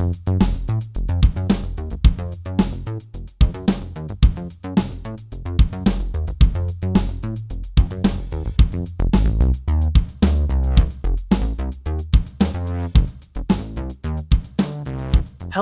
Thank you.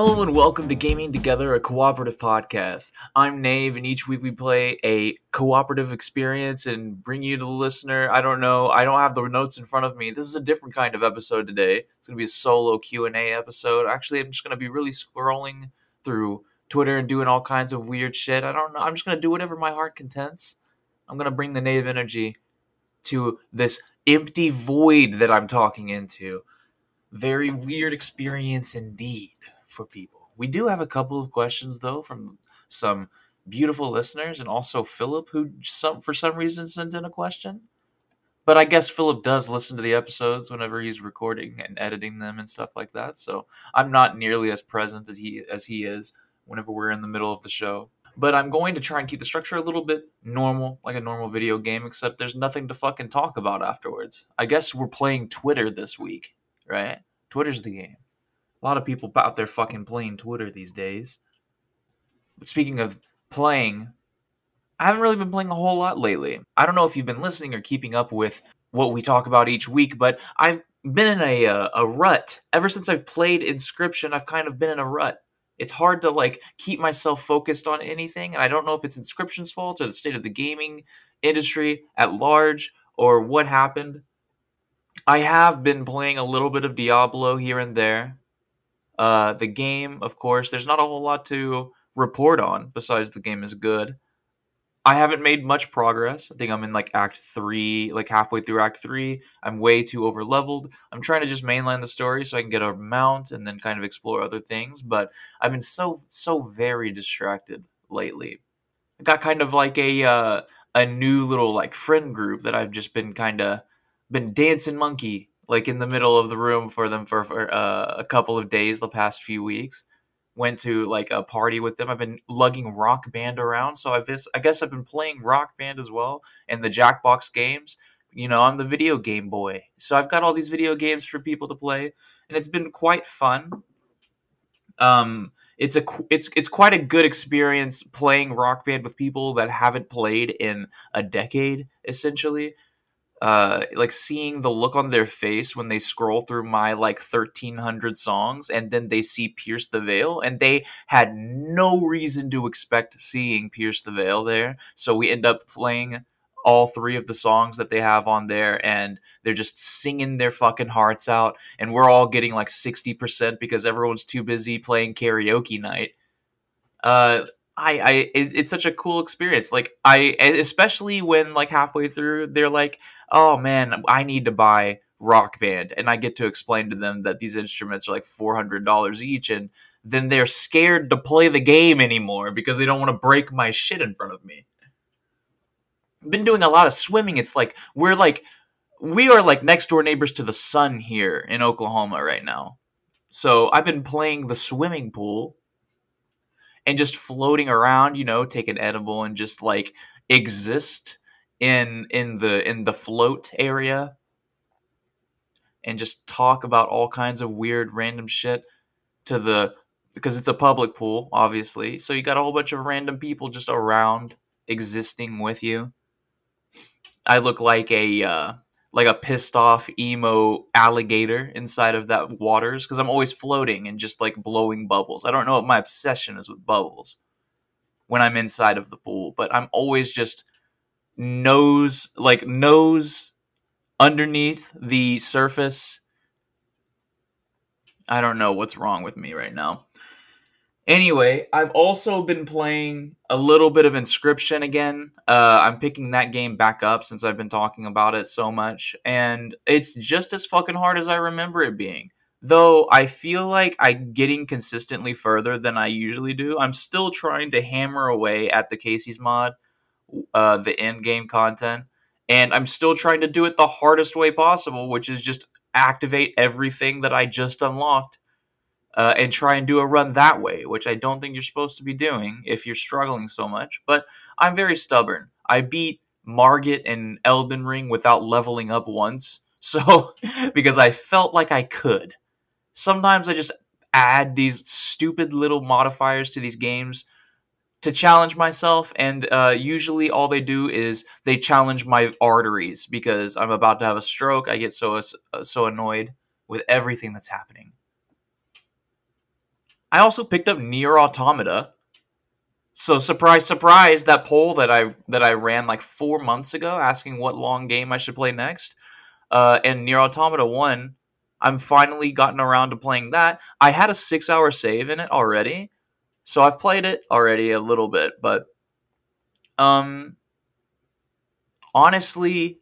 Hello and welcome to Gaming Together, a cooperative podcast. I'm Nave, and each week we play a cooperative experience and bring you to the listener. I don't know, I don't have the notes in front of me. This is a different kind of episode today. It's gonna be a solo Q and A episode. Actually, I'm just gonna be really scrolling through Twitter and doing all kinds of weird shit. I don't know. I'm just gonna do whatever my heart contents. I'm gonna bring the Nave energy to this empty void that I'm talking into. Very weird experience indeed for people. We do have a couple of questions though from some beautiful listeners and also Philip who some for some reason sent in a question. But I guess Philip does listen to the episodes whenever he's recording and editing them and stuff like that. So I'm not nearly as present as he as he is whenever we're in the middle of the show. But I'm going to try and keep the structure a little bit normal, like a normal video game, except there's nothing to fucking talk about afterwards. I guess we're playing Twitter this week, right? Twitter's the game. A lot of people out there fucking playing Twitter these days. Speaking of playing, I haven't really been playing a whole lot lately. I don't know if you've been listening or keeping up with what we talk about each week, but I've been in a uh, a rut ever since I've played Inscryption, I've kind of been in a rut. It's hard to like keep myself focused on anything, and I don't know if it's Inscryption's fault or the state of the gaming industry at large or what happened. I have been playing a little bit of Diablo here and there. Uh, the game, of course, there's not a whole lot to report on besides the game is good. I haven't made much progress. I think I'm in like Act Three, like halfway through Act Three. I'm way too over leveled. I'm trying to just mainline the story so I can get a mount and then kind of explore other things. But I've been so so very distracted lately. I got kind of like a uh, a new little like friend group that I've just been kind of been dancing monkey like in the middle of the room for them for, for uh, a couple of days the past few weeks. Went to like a party with them. I've been lugging Rock Band around, so I guess I guess I've been playing Rock Band as well and the Jackbox games. You know, I'm the video game boy, so I've got all these video games for people to play, and it's been quite fun. Um, it's a it's it's quite a good experience playing Rock Band with people that haven't played in a decade, essentially uh like seeing the look on their face when they scroll through my like 1300 songs and then they see pierce the veil and they had no reason to expect seeing pierce the veil there so we end up playing all three of the songs that they have on there and they're just singing their fucking hearts out and we're all getting like 60% because everyone's too busy playing karaoke night uh I, I it, it's such a cool experience. Like I, especially when like halfway through, they're like, "Oh man, I need to buy Rock Band," and I get to explain to them that these instruments are like four hundred dollars each, and then they're scared to play the game anymore because they don't want to break my shit in front of me. Been doing a lot of swimming. It's like we're like we are like next door neighbors to the sun here in Oklahoma right now. So I've been playing the swimming pool and just floating around, you know, take an edible and just like exist in in the in the float area and just talk about all kinds of weird random shit to the because it's a public pool, obviously. So you got a whole bunch of random people just around existing with you. I look like a uh, like a pissed off emo alligator inside of that waters because I'm always floating and just like blowing bubbles. I don't know what my obsession is with bubbles when I'm inside of the pool, but I'm always just nose like nose underneath the surface. I don't know what's wrong with me right now. Anyway, I've also been playing a little bit of Inscryption again. Uh, I'm picking that game back up since I've been talking about it so much, and it's just as fucking hard as I remember it being. Though I feel like I'm getting consistently further than I usually do, I'm still trying to hammer away at the Kaycee's mod, uh, the end game content, and I'm still trying to do it the hardest way possible, which is just activate everything that I just unlocked uh, and try and do a run that way, which I don't think you're supposed to be doing if you're struggling so much. But I'm very stubborn. I beat Margit and Elden Ring without leveling up once, so because I felt like I could. Sometimes I just add these stupid little modifiers to these games to challenge myself and uh, usually all they do is they challenge my arteries because i'm about to have a stroke. I get so uh, so annoyed with everything that's happening. I also picked up NieR Automata. So surprise surprise that poll that i that i ran like four months ago asking what long game i should play next uh, and NieR Automata 1 i'm finally gotten around to playing that. I had a six hour save in it already so I've played it already a little bit, but um honestly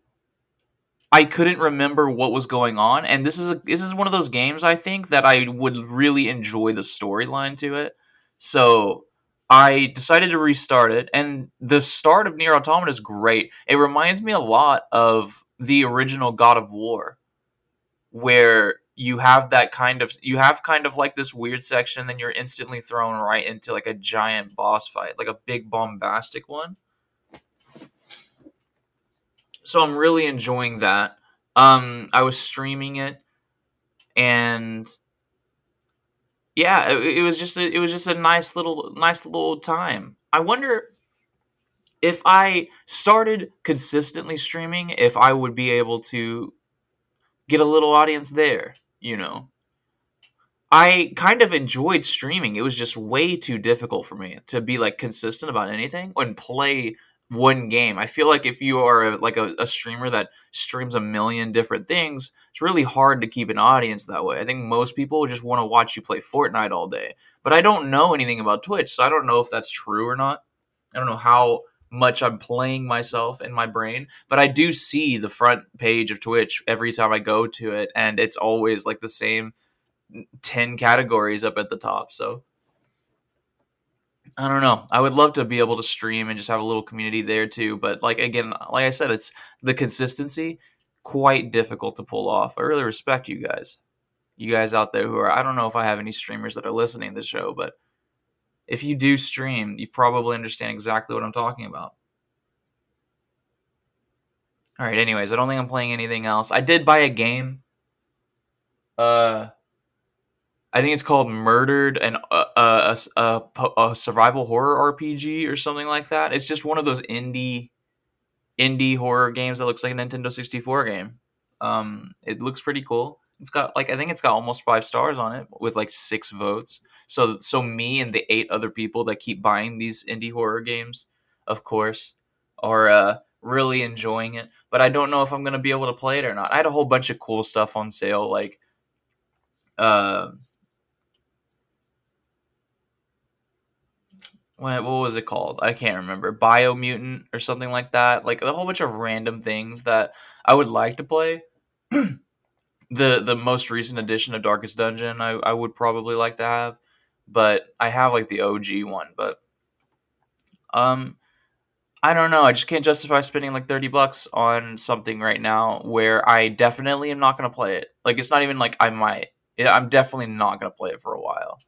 I couldn't remember what was going on and this is a, this is one of those games I think that I would really enjoy the storyline to it. So I decided to restart it and the start of NieR Automata is great. It reminds me a lot of the original God of War where you have that kind of you have kind of like this weird section then you're instantly thrown right into like a giant boss fight like a big bombastic one. So i'm really enjoying that. Um i was streaming it and yeah it, it was just a, it was just a nice little nice little time. I wonder if i started consistently streaming if i would be able to get a little audience there you know. I kind of enjoyed streaming. It was just way too difficult for me to be like consistent about anything and play one game. I feel like if you are a, like a, a, streamer that streams a million different things, it's really hard to keep an audience that way. I think most people just want to watch you play Fortnite all day. But I don't know anything about Twitch, so I don't know if that's true or not. I don't know how much I'm playing myself in my brain, but I do see the front page of Twitch every time I go to it, and it's always like the same 10 categories up at the top. So I don't know. I would love to be able to stream and just have a little community there too, but like again, like I said, it's the consistency quite difficult to pull off. I really respect you guys. You guys out there who are I don't know if I have any streamers that are listening to the show, but if you do stream, you probably understand exactly what I'm talking about. All right, anyways, I don't think I'm playing anything else. I did buy a game. Uh I think it's called Murdered and uh, uh, a, a, a survival horror RPG or something like that. It's just one of those indie indie horror games that looks like a Nintendo 64 game. Um, it looks pretty cool. It's got like I think it's got almost five stars on it with like six votes. So so me and the eight other people that keep buying these indie horror games, of course, are uh, really enjoying it. But I don't know if I'm gonna be able to play it or not. I had a whole bunch of cool stuff on sale, like uh, what, what was it called? I can't remember. Biomutant or something like that. Like a whole bunch of random things that I would like to play. the the most recent edition of Darkest Dungeon I, I would probably like to have, but I have like the OG one, but um I don't know. I just can't justify spending like 30 bucks on something right now where I definitely am not going to play it. Like it's not even like I might. I'm definitely not going to play it for a while.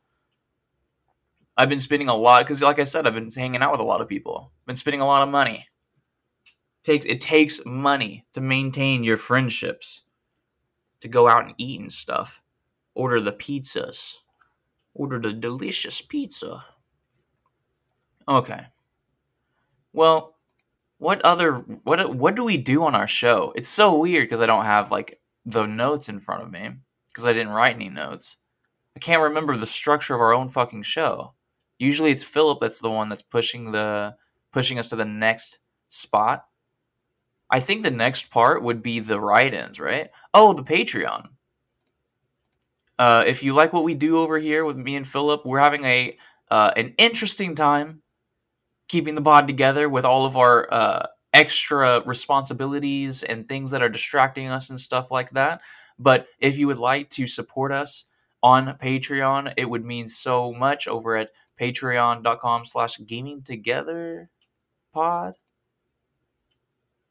I've been spending a lot cuz like I said I've been hanging out with a lot of people. Been spending a lot of money. takes it takes money to maintain your friendships to go out and eat and stuff. Order the pizzas. Order the delicious pizza. Okay. Well, what other what what do we do on our show? It's so weird because I don't have like the notes in front of me because I didn't write any notes. I can't remember the structure of our own fucking show. Usually it's Philip that's the one that's pushing the pushing us to the next spot. I think the next part would be the write-ins, right? Oh, the Patreon. Uh, if you like what we do over here with me and Philip, we're having a uh, an interesting time keeping the pod together with all of our uh, extra responsibilities and things that are distracting us and stuff like that. But if you would like to support us on Patreon, it would mean so much over at patreon.com slash gaming together pod.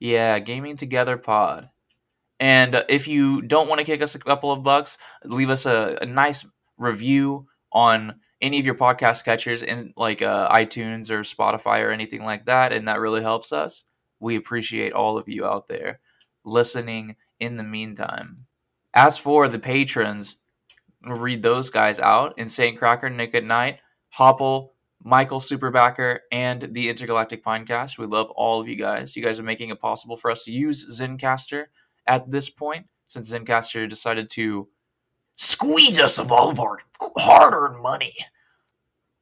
Yeah, Gaming Together Pod. And if you don't want to kick us a couple of bucks, leave us a, a nice review on any of your podcast catchers in like uh, iTunes or Spotify or anything like that, and that really helps us. We appreciate all of you out there listening in the meantime. As for the patrons, read those guys out. Insane Cracker, Nick at Night, Hopple, Michael Superbacker, and the Intergalactic Pinecast. We love all of you guys. You guys are making it possible for us to use Zencastr at this point, since Zencastr decided to squeeze us of all of our hard earned money.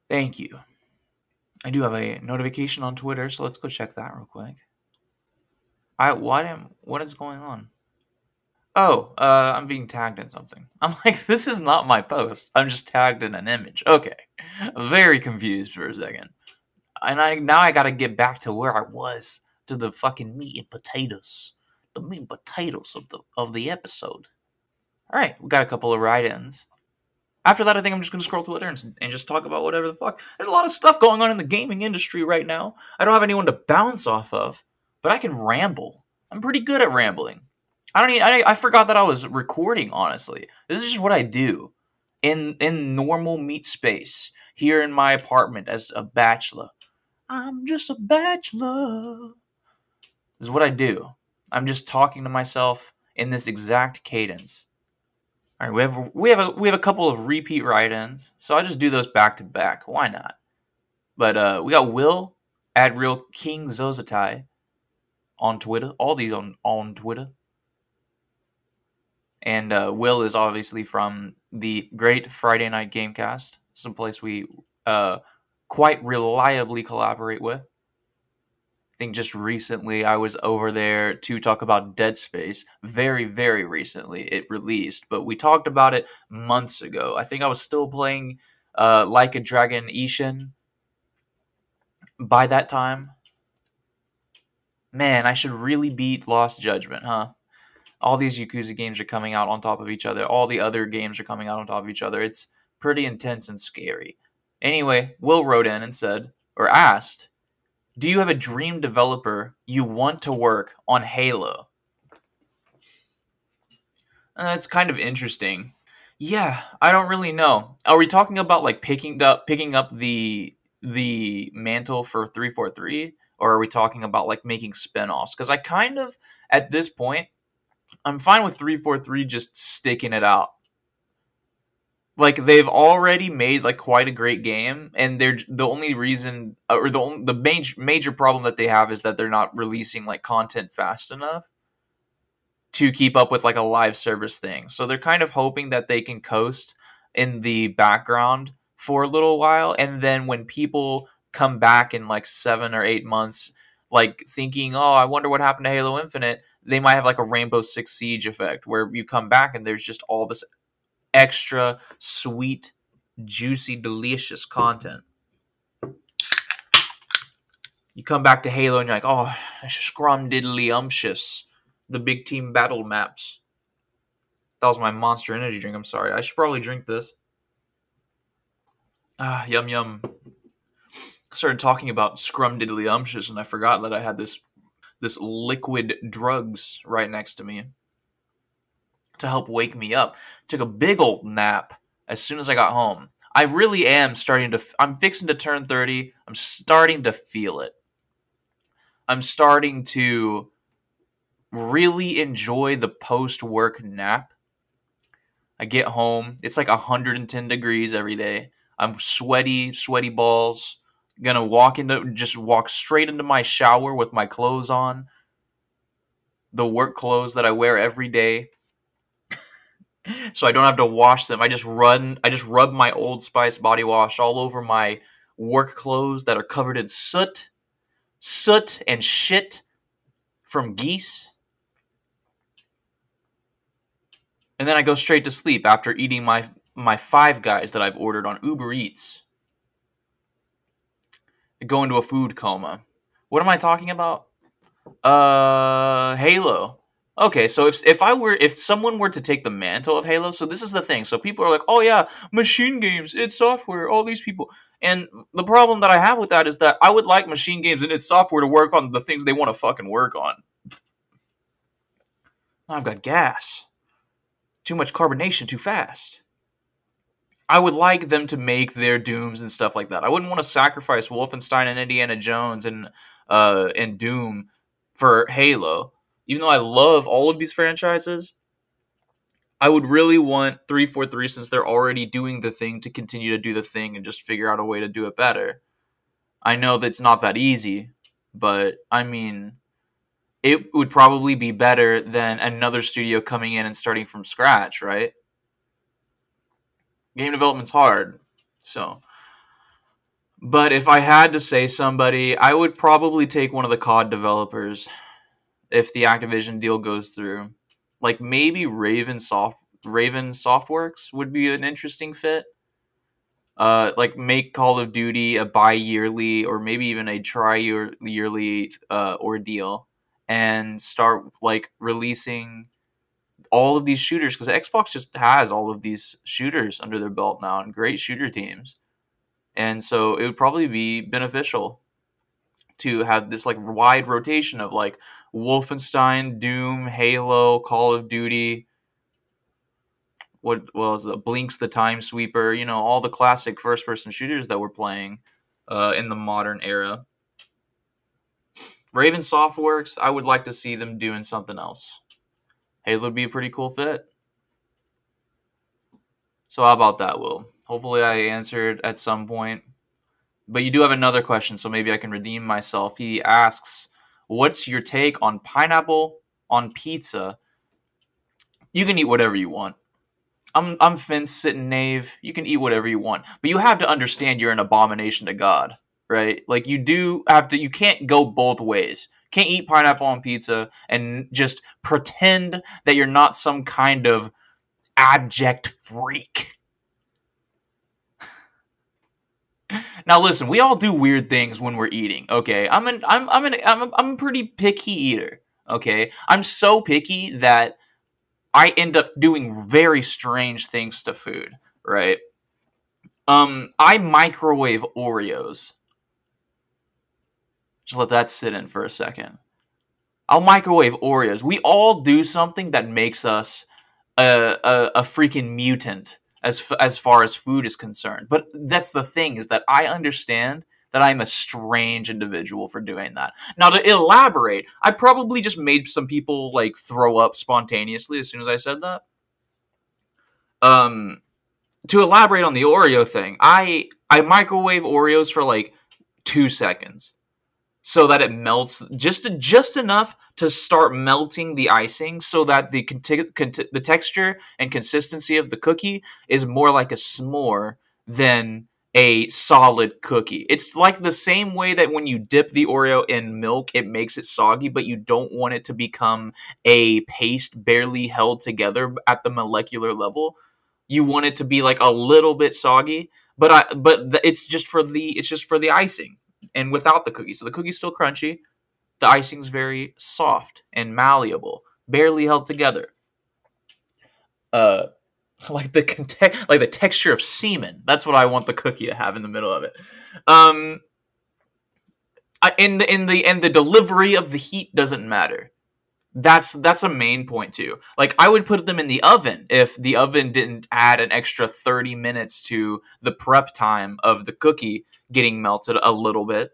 Thank you. I do have a notification on Twitter, so let's go check that real quick. I what am what is going on? Oh, uh, I'm being tagged in something. I'm like, this is not my post. I'm just tagged in an image. Okay, very confused for a second. And I now I gotta get back to where I was to the fucking meat and potatoes, meat and potatoes of the of the episode. All right, we got a couple of write-ins. After that, I think I'm just gonna scroll Twitter and, and just talk about whatever the fuck. There's a lot of stuff going on in the gaming industry right now. I don't have anyone to bounce off of, but I can ramble. I'm pretty good at rambling. I don't. Even, I I forgot that I was recording. Honestly, this is just what I do in in normal meat space here in my apartment as a bachelor. I'm just a bachelor. This is what I do. I'm just talking to myself in this exact cadence. All right, we have we have a we have a couple of repeat write-ins, so I'll just do those back to back. Why not? But uh, we got Will at Real King Zozatai on Twitter. All these on on Twitter. And uh, Will is obviously from the great Friday Night Gamecast, some place we uh, quite reliably collaborate with. I think just recently I was over there to talk about Dead Space. Very, very recently it released, but we talked about it months ago. I think I was still playing uh, Like a Dragon Ishin by that time. Man, I should really beat Lost Judgment, huh? all these Yakuza games are coming out on top of each other. All the other games are coming out on top of each other. It's pretty intense and scary. Anyway, Will wrote in and said, or asked, Do you have a dream developer you want to work on Halo? And that's kind of interesting. Yeah, I don't really know. Are we talking about like picking up picking up the the mantle for 343 or are we talking about like making spin-offs? Cuz I kind of at this point I'm fine with 343 just sticking it out. Like they've already made like quite a great game, and they're the only reason uh, or the only, the major major problem that they have is that they're not releasing like content fast enough to keep up with like a live service thing. So they're kind of hoping that they can coast in the background for a little while, and then when people come back in like seven or eight months, like thinking, "Oh, I wonder what happened to Halo Infinite," they might have like a Rainbow Six Siege effect where you come back and there's just all this extra sweet, juicy, delicious content. You come back to Halo and you're like, oh, scrum diddly umptious. The big team battle maps. That was my monster energy drink. I'm sorry. I should probably drink this. Ah, yum yum. I started talking about scrum diddly umptious and I forgot that I had this this liquid drugs right next to me to help wake me up. Took a big old nap as soon as I got home. I really am starting to I'm fixing to turn 30. I'm starting to feel it. I'm starting to really enjoy the post-work nap. I get home, it's like 110 degrees every day. I'm sweaty, sweaty balls gonna walk into just walk straight into my shower with my clothes on the work clothes that i wear every day so i don't have to wash them i just run i just rub my old spice body wash all over my work clothes that are covered in soot soot and shit from geese and then i go straight to sleep after eating my my five guys that i've ordered on uber eats I go into a food coma. What am I talking about? Uh, Halo. Okay, so if if I were if someone were to take the mantle of Halo, so this is the thing. So people are like, "Oh yeah, machine games, id Software, all these people." And the problem that I have with that is that I would like MachineGames and id Software to work on the things they want to fucking work on. I've got gas. Too much carbonation too fast. I would like them to make their dooms and stuff like that. I wouldn't want to sacrifice Wolfenstein and Indiana Jones and uh and Doom for Halo. Even though I love all of these franchises, I would really want 343 since they're already doing the thing to continue to do the thing and just figure out a way to do it better. I know that's not that easy, but I mean, it would probably be better than another studio coming in and starting from scratch, right? Game development's hard. So, but if I had to say somebody, I would probably take one of the COD developers if the Activision deal goes through. Like maybe Raven Soft Raven Softworks would be an interesting fit. Uh, like make Call of Duty a bi-yearly or maybe even a tri-yearly uh, ordeal, and start like releasing all of these shooters because Xbox just has all of these shooters under their belt now and great shooter teams, and so it would probably be beneficial to have this like wide rotation of like Wolfenstein, Doom, Halo, Call of Duty, what was the Blinx the Time Sweeper, you know, all the classic first person shooters that we're playing uh, in the modern era. Raven Softworks, I would like to see them doing something else. Halo would be a pretty cool fit. So how about that, Will? Hopefully I answered at some point. But you do have another question, so maybe I can redeem myself. He asks, "What's your take on pineapple on pizza?" You can eat whatever you want. I'm I'm Fence sitting Nave. You can eat whatever you want, but you have to understand you're an abomination to God, right? Like you do have to. You can't go both ways. Can't eat pineapple on pizza and just pretend that you're not some kind of abject freak. Now listen, we all do weird things when we're eating. Okay, I'm an I'm I'm an I'm a, I'm a pretty picky eater. Okay, I'm so picky that I end up doing very strange things to food, right? Um, I microwave Oreos. Just let that sit in for a second. I'll microwave Oreos. We all do something that makes us a, a, a freaking mutant as as far as food is concerned. But that's the thing is that I understand that I'm a strange individual for doing that. Now, to elaborate, I probably just made some people like throw up spontaneously as soon as I said that. Um, to elaborate on the Oreo thing, I I microwave Oreos for like two seconds so that it melts just just enough to start melting the icing so that the the texture and consistency of the cookie is more like a s'more than a solid cookie. It's like the same way that when you dip the Oreo in milk, it makes it soggy, but you don't want it to become a paste barely held together at the molecular level. You want it to be like a little bit soggy, but I but it's just for the it's just for the icing and without the cookie. So the cookie's still crunchy. The icing's very soft and malleable, barely held together. Uh like the conte- like the texture of semen. That's what I want the cookie to have in the middle of it. Um, in the in the and the delivery of the heat doesn't matter. That's that's a main point too. Like I would put them in the oven if the oven didn't add an extra 30 minutes to the prep time of the cookie getting melted a little bit.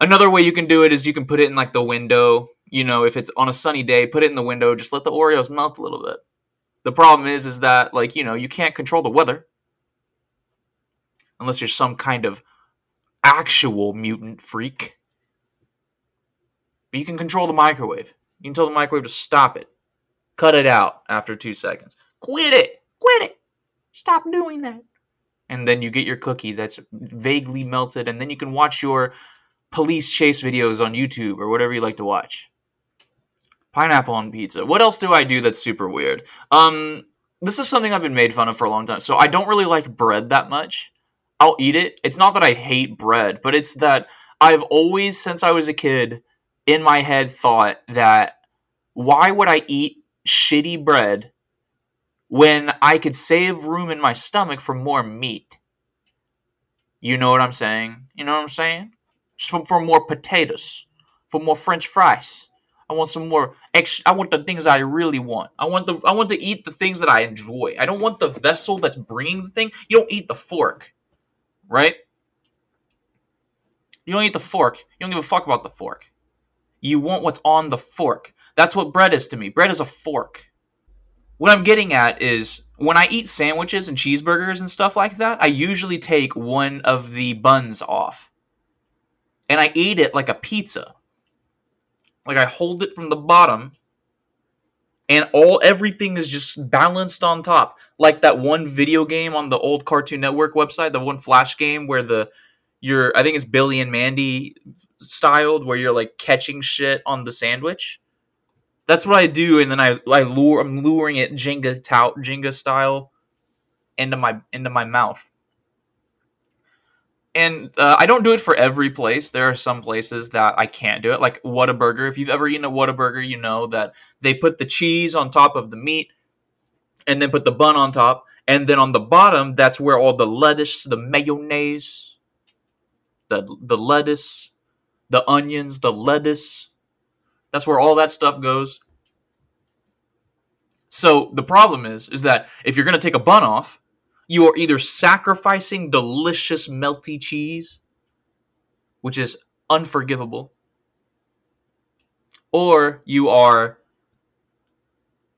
Another way you can do it is you can put it in like the window, you know, if it's on a sunny day, put it in the window, just let the Oreos melt a little bit. The problem is, is that like you know you can't control the weather unless you're some kind of actual mutant freak. But you can control the microwave. You can tell the microwave to stop it, cut it out after two seconds. Quit it, quit it, stop doing that. And then you get your cookie that's vaguely melted, and then you can watch your police chase videos on YouTube or whatever you like to watch. Pineapple on pizza. What else do I do that's super weird? Um, this is something I've been made fun of for a long time. So I don't really like bread that much. I'll eat it. It's not that I hate bread, but it's that I've always, since I was a kid, in my head thought that why would I eat shitty bread when I could save room in my stomach for more meat? You know what I'm saying? You know what I'm saying? For, for more potatoes, for more French fries. I want some more extra. I want the things I really want. I want the. I want to eat the things that I enjoy. I don't want the vessel that's bringing the thing. You don't eat the fork, right? You don't eat the fork. You don't give a fuck about the fork. You want what's on the fork. That's what bread is to me. Bread is a fork. what I'm getting at is when I eat sandwiches and cheeseburgers and stuff like that, I usually take one of the buns off. And I eat it like a pizza. Like I hold it from the bottom and all everything is just balanced on top. Like that one video game on the old Cartoon Network website, the one flash game where the you're I think it's Billy and Mandy styled where you're like catching shit on the sandwich. That's what I do, and then I I lure I'm luring it Jenga tout Jenga style into my into my mouth. And uh, I don't do it for every place. There are some places that I can't do it, like Whataburger. If you've ever eaten a Whataburger, you know that they put the cheese on top of the meat, and then put the bun on top, and then on the bottom, that's where all the lettuce, the mayonnaise, the the lettuce, the onions, the lettuce, that's where all that stuff goes. So the problem is, is that if you're gonna take a bun off, you are either sacrificing delicious melty cheese, which is unforgivable, or you are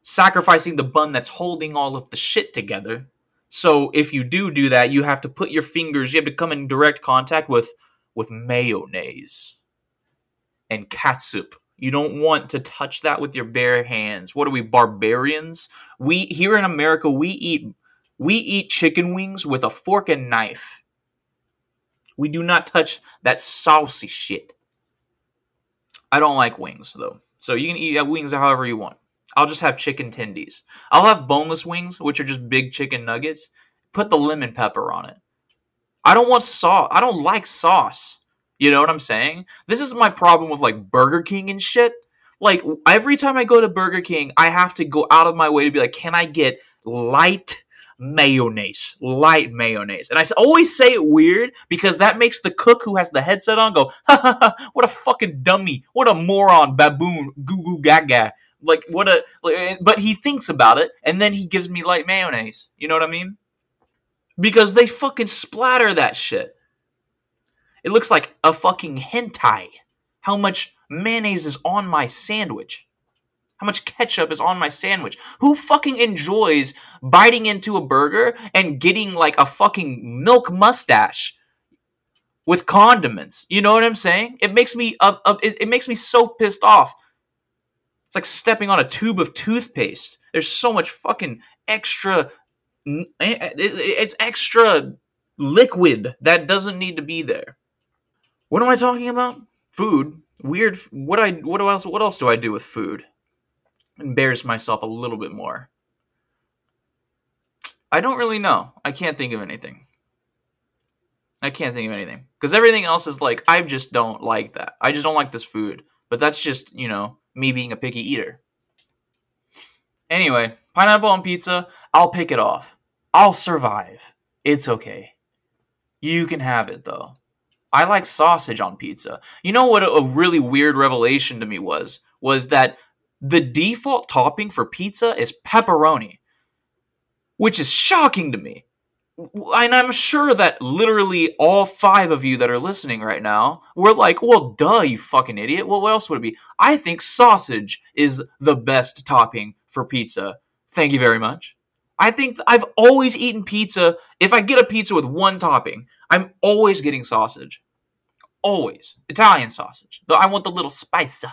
sacrificing the bun that's holding all of the shit together. So if you do do that, you have to put your fingers, you have to come in direct contact with with mayonnaise and catsup you don't want to touch that with your bare hands. What are we barbarians? We here in America we eat we eat chicken wings with a fork and knife. We do not touch that saucy shit. I don't like wings though. So you can eat wings however you want. I'll just have chicken tendies. I'll have boneless wings, which are just big chicken nuggets. Put the lemon pepper on it. I don't want sauce. I don't like sauce. You know what I'm saying? This is my problem with like Burger King and shit. Like every time I go to Burger King, I have to go out of my way to be like, can I get light mayonnaise? Light mayonnaise. And I always say it weird because that makes the cook who has the headset on go, ha ha ha, what a fucking dummy. What a moron, baboon, goo goo gaga. Like, what a. But he thinks about it and then he gives me light mayonnaise. You know what I mean? Because they fucking splatter that shit. It looks like a fucking hentai. How much mayonnaise is on my sandwich? How much ketchup is on my sandwich? Who fucking enjoys biting into a burger and getting like a fucking milk mustache with condiments? You know what I'm saying? It makes me uh, uh, it, it makes me so pissed off. It's like stepping on a tube of toothpaste. There's so much fucking extra eh, eh, it's extra liquid that doesn't need to be there. What am I talking about? Food. Weird. What I what else? What else do I do with food? Embarrass myself a little bit more. I don't really know. I can't think of anything. I can't think of anything because everything else is like I just don't like that. I just don't like this food. But that's just you know me being a picky eater. Anyway, pineapple on pizza. I'll pick it off. I'll survive. It's okay. You can have it though. I like sausage on pizza. You know what a really weird revelation to me was? Was that the default topping for pizza is pepperoni, which is shocking to me. And I'm sure that literally all five of you that are listening right now were like, well, duh, you fucking idiot. Well, what else would it be? I think sausage is the best topping for pizza. Thank you very much. I think I've always eaten pizza. If I get a pizza with one topping, I'm always getting sausage. Always. Italian sausage. Though I want the little spice.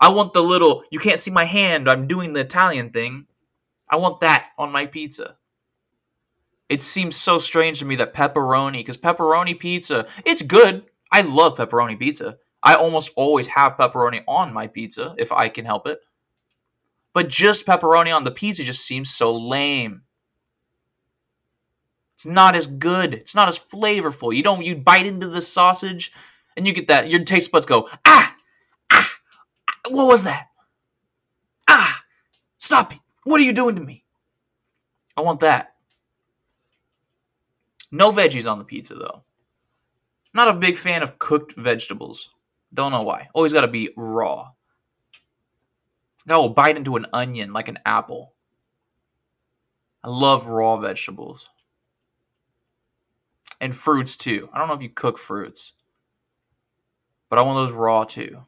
I want the little, you can't see my hand, I'm doing the Italian thing. I want that on my pizza. It seems so strange to me that pepperoni, because pepperoni pizza, it's good. I love pepperoni pizza. I almost always have pepperoni on my pizza if I can help it. But just pepperoni on the pizza just seems so lame. It's not as good. It's not as flavorful. You don't you bite into the sausage and you get that your taste buds go, "Ah! Ah! ah what was that? Ah! Stop it. What are you doing to me?" I want that. No veggies on the pizza though. Not a big fan of cooked vegetables. Don't know why. Always got to be raw. I will bite into an onion like an apple. I love raw vegetables and fruits too. I don't know if you cook fruits, but I want those raw too.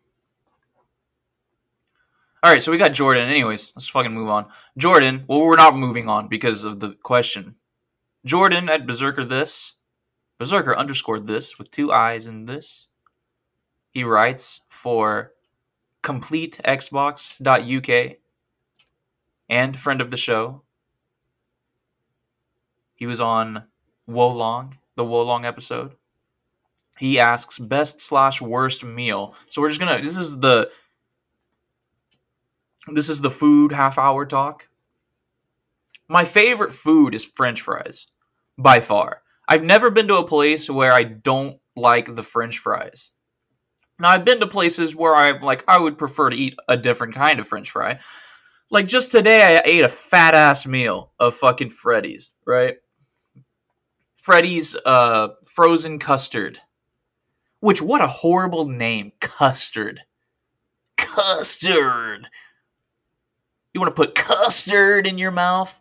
All right, so we got Jordan. Anyways, let's fucking move on. Jordan. Well, we're not moving on because of the question. Jordan at Berserker this. Berserker underscored this with two eyes in this. He writes for completexbox.uk and friend of the show. He was on Wo Long, the Wo Long episode. He asks best slash worst meal. So we're just gonna. This is the. This is the food half hour talk. My favorite food is French fries, by far. I've never been to a place where I don't like the French fries. Now I've been to places where I'm like I would prefer to eat a different kind of French fry. Like just today I ate a fat ass meal of fucking Freddy's, right? Freddy's uh frozen custard. Which what a horrible name, custard. Custard. You want to put custard in your mouth?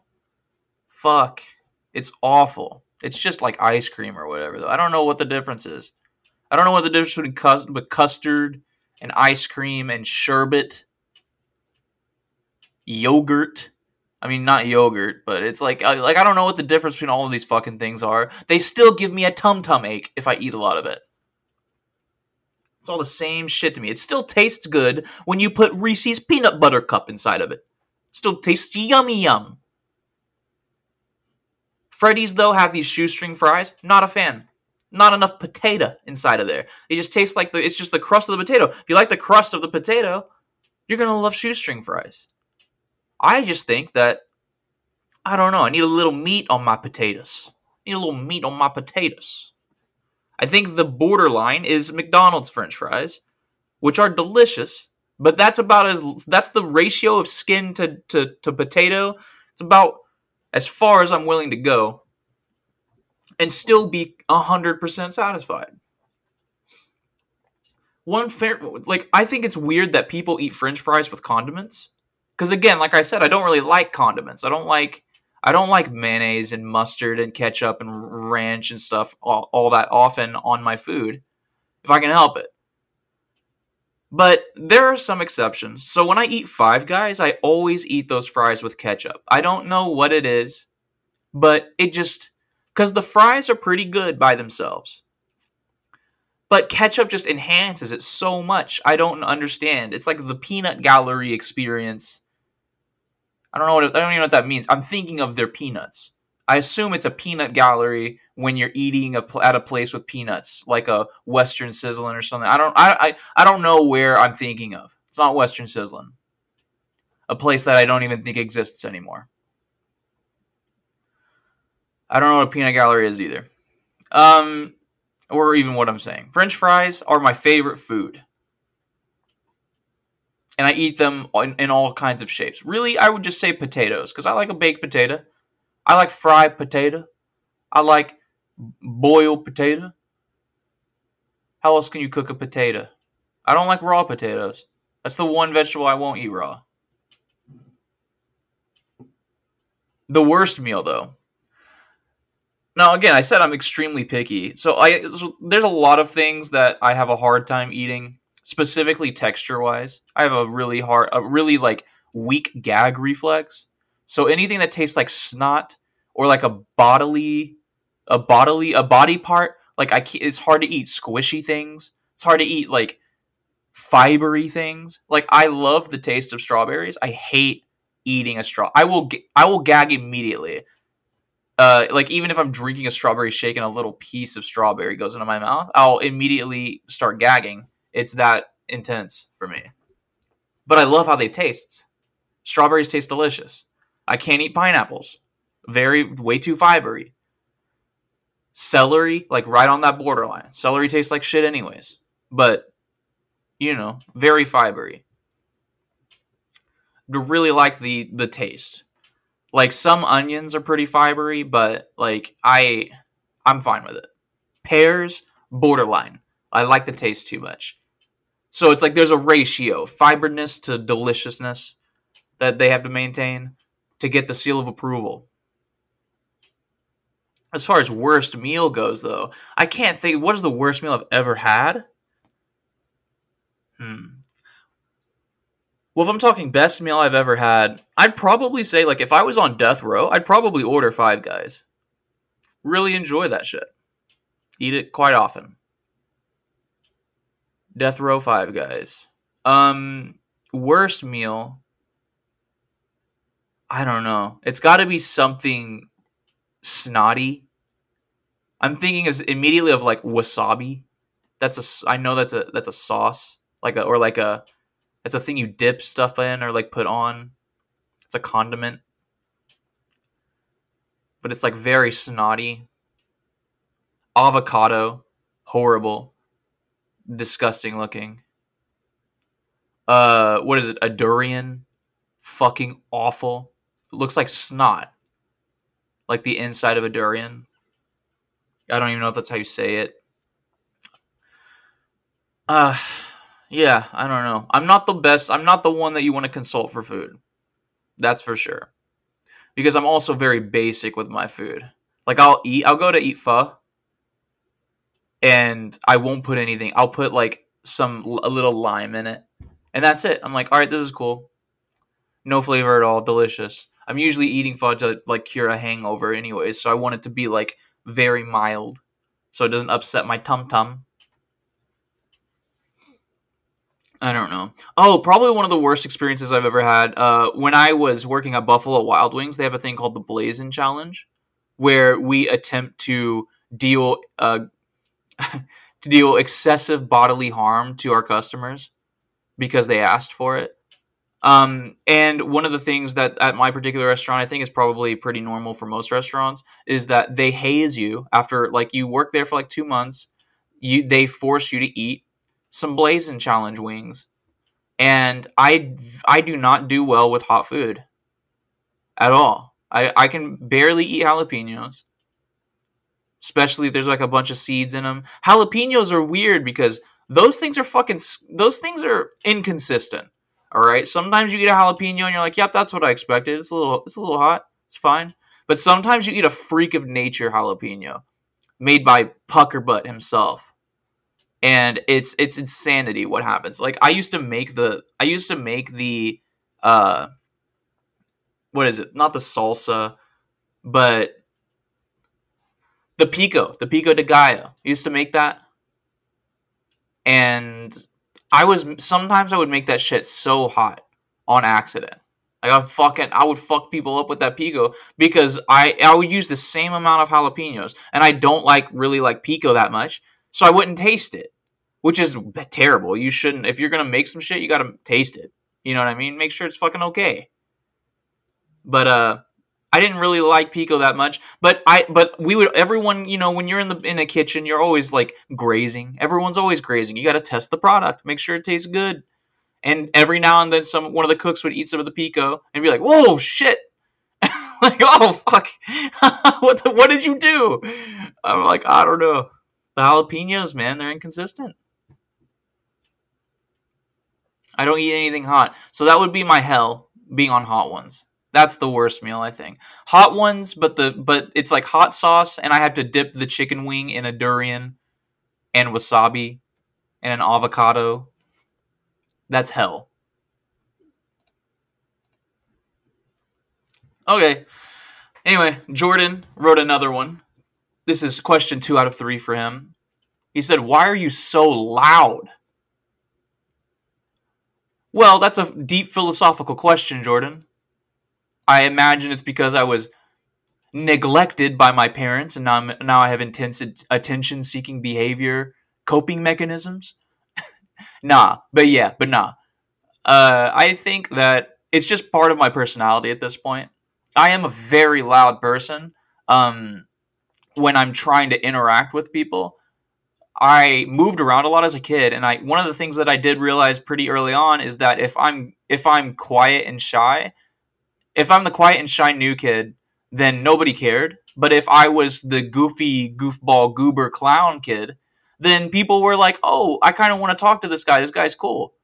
Fuck. It's awful. It's just like ice cream or whatever though. I don't know what the difference is. I don't know what the difference between custard, and ice cream and sherbet, yogurt. I mean, not yogurt, but it's like like I don't know what the difference between all of these fucking things are. They still give me a tum tum ache if I eat a lot of it. It's all the same shit to me. It still tastes good when you put Reese's peanut butter cup inside of it. Still tastes yummy yum. Freddy's though have these shoestring fries. Not a fan not enough potato inside of there. It just tastes like the it's just the crust of the potato. If you like the crust of the potato, you're gonna love shoestring fries. I just think that I don't know. I need a little meat on my potatoes. I need a little meat on my potatoes. I think the borderline is McDonald's French fries, which are delicious, but that's about as that's the ratio of skin to to, to potato. It's about as far as I'm willing to go and still be 100% satisfied. One fair, like, I think it's weird that people eat french fries with condiments. Because again, like I said, I don't really like condiments. I don't like. I don't like mayonnaise and mustard and ketchup and ranch and stuff all, all that often on my food if I can help it. But there are some exceptions. So when I eat Five Guys, I always eat those fries with ketchup. I don't know what it is, but it just because the fries are pretty good by themselves. But ketchup just enhances it so much. I don't understand. It's like the peanut gallery experience. I don't know what I don't even know what that means. I'm thinking of their peanuts. I assume it's a peanut gallery when you're eating a, at a place with peanuts, like a Western Sizzlin or something. I don't I, I I don't know where I'm thinking of. It's not Western Sizzlin. A place that I don't even think exists anymore. I don't know what a peanut gallery is either. Um, or even what I'm saying. French fries are my favorite food. And I eat them in, in all kinds of shapes. Really, I would just say potatoes because I like a baked potato. I like fried potato. I like boiled potato. How else can you cook a potato? I don't like raw potatoes. That's the one vegetable I won't eat raw. The worst meal, though, now, again, I said I'm extremely picky, so I so there's a lot of things that I have a hard time eating, specifically texture wise. I have a really hard, a really like weak gag reflex. So anything that tastes like snot or like a bodily, a bodily, a body part, like I, can't, it's hard to eat squishy things. It's hard to eat like fibery things. Like I love the taste of strawberries. I hate eating a straw. I will, I will gag immediately uh, like even if I'm drinking a strawberry shake and a little piece of strawberry goes into my mouth, I'll immediately start gagging. It's that intense for me. But I love how they taste. Strawberries taste delicious. I can't eat pineapples. Very way too fibery. Celery, like right on that borderline. Celery tastes like shit anyways. But you know, very fibery. I really like the the taste. Like some onions are pretty fibery, but like I I'm fine with it. Pears, borderline. I like the taste too much. So it's like there's a ratio, fiberness to deliciousness that they have to maintain to get the seal of approval. As far as worst meal goes though, I can't think what is the worst meal I've ever had? Hmm. Well, if I'm talking best meal I've ever had, I'd probably say like if I was on death row, I'd probably order Five Guys. Really enjoy that shit. Eat it quite often. Death row Five Guys. Um, worst meal. I don't know. It's got to be something snotty. I'm thinking is immediately of like wasabi. That's a I know that's a that's a sauce like a or like a it's a thing you dip stuff in or like put on. It's a condiment. But it's like very snotty. Avocado, horrible. Disgusting looking. Uh what is it? A durian? Fucking awful. Looks like snot. Like the inside of a durian. I don't even know if that's how you say it. Uh yeah, I don't know. I'm not the best. I'm not the one that you want to consult for food. That's for sure. Because I'm also very basic with my food. Like I'll eat I'll go to eat pho and I won't put anything. I'll put like some a little lime in it. And that's it. I'm like, "All right, this is cool. No flavor at all, delicious." I'm usually eating pho to like cure a hangover anyways, so I want it to be like very mild so it doesn't upset my tum tum. I don't know. Oh, probably one of the worst experiences I've ever had. Uh, when I was working at Buffalo Wild Wings, they have a thing called the Blazing Challenge, where we attempt to deal uh, to deal excessive bodily harm to our customers because they asked for it. Um, and one of the things that at my particular restaurant, I think is probably pretty normal for most restaurants, is that they haze you after like you work there for like two months. You they force you to eat some Blazing Challenge wings, and I I do not do well with hot food at all. I I can barely eat jalapenos, especially if there's like a bunch of seeds in them. Jalapenos are weird because those things are fucking those things are inconsistent. All right. Sometimes you eat a jalapeno and you're like, "Yep, that's what I expected. It's a little it's a little hot. It's fine." But sometimes you eat a freak of nature jalapeno made by Pucker Butt himself and it's it's insanity what happens. Like I used to make the I used to make the uh what is it? Not the salsa, but the pico, the pico de gallo. I used to make that. And I was sometimes I would make that shit so hot on accident. Like I fucking I would fuck people up with that pico because I I would use the same amount of jalapenos and I don't like really like pico that much so I wouldn't taste it, which is terrible. You shouldn't. If you're gonna make some shit, you gotta taste it. You know what I mean? Make sure it's fucking okay. But uh, I didn't really like pico that much. But I, but we would. Everyone, you know, when you're in the in the kitchen, you're always like grazing. Everyone's always grazing. You got to test the product, make sure it tastes good. And every now and then, some one of the cooks would eat some of the pico and be like, "Whoa, shit!" like, "Oh fuck, what the, what did you do?" I'm like, "I don't know." The jalapenos, man, they're inconsistent. I don't eat anything hot. So that would be my hell being on hot ones. That's the worst meal, I think. Hot ones, but the but it's like hot sauce and I have to dip the chicken wing in a durian and wasabi and an avocado. That's hell. Okay. Anyway, Jordan wrote another one. This is question two out of three for him. He said, Why are you so loud? Well, that's a deep philosophical question, Jordan. I imagine it's because I was neglected by my parents and now, I'm, now I have intense attention seeking behavior coping mechanisms. nah, but yeah, but nah. Uh, I think that it's just part of my personality at this point. I am a very loud person. Um, when I'm trying to interact with people. I moved around a lot as a kid and I one of the things that I did realize pretty early on is that if I'm if I'm quiet and shy, if I'm the quiet and shy new kid, then nobody cared. But if I was the goofy goofball goober clown kid, then people were like, "Oh, I kind of want to talk to this guy. This guy's cool."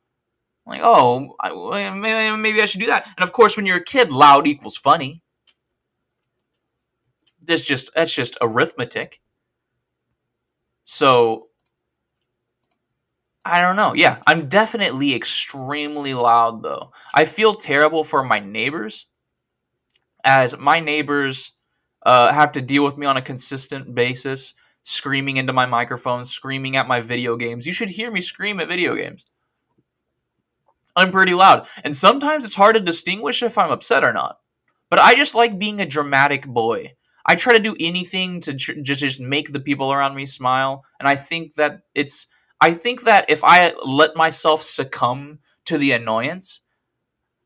I'm like, "Oh, I, maybe, maybe I should do that." And of course, when you're a kid, loud equals funny. That's just that's just arithmetic. So I don't know. Yeah, I'm definitely extremely loud though. I feel terrible for my neighbors, as my neighbors uh, have to deal with me on a consistent basis, screaming into my microphone, screaming at my video games. You should hear me scream at video games. I'm pretty loud, and sometimes it's hard to distinguish if I'm upset or not. But I just like being a dramatic boy. I try to do anything to tr- just just make the people around me smile, and I think that it's I think that if I let myself succumb to the annoyance,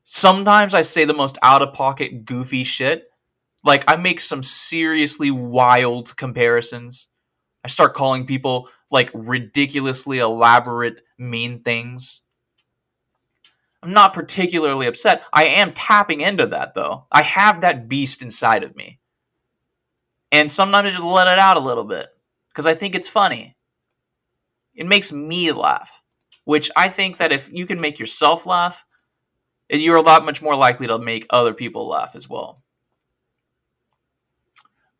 sometimes I say the most out of pocket, goofy shit. Like, I make some seriously wild comparisons. I start calling people like ridiculously elaborate, mean things. I'm not particularly upset. I am tapping into that, though. I have that beast inside of me. And sometimes I just let it out a little bit because I think it's funny. It makes me laugh, which I think that if you can make yourself laugh, you're a lot much more likely to make other people laugh as well.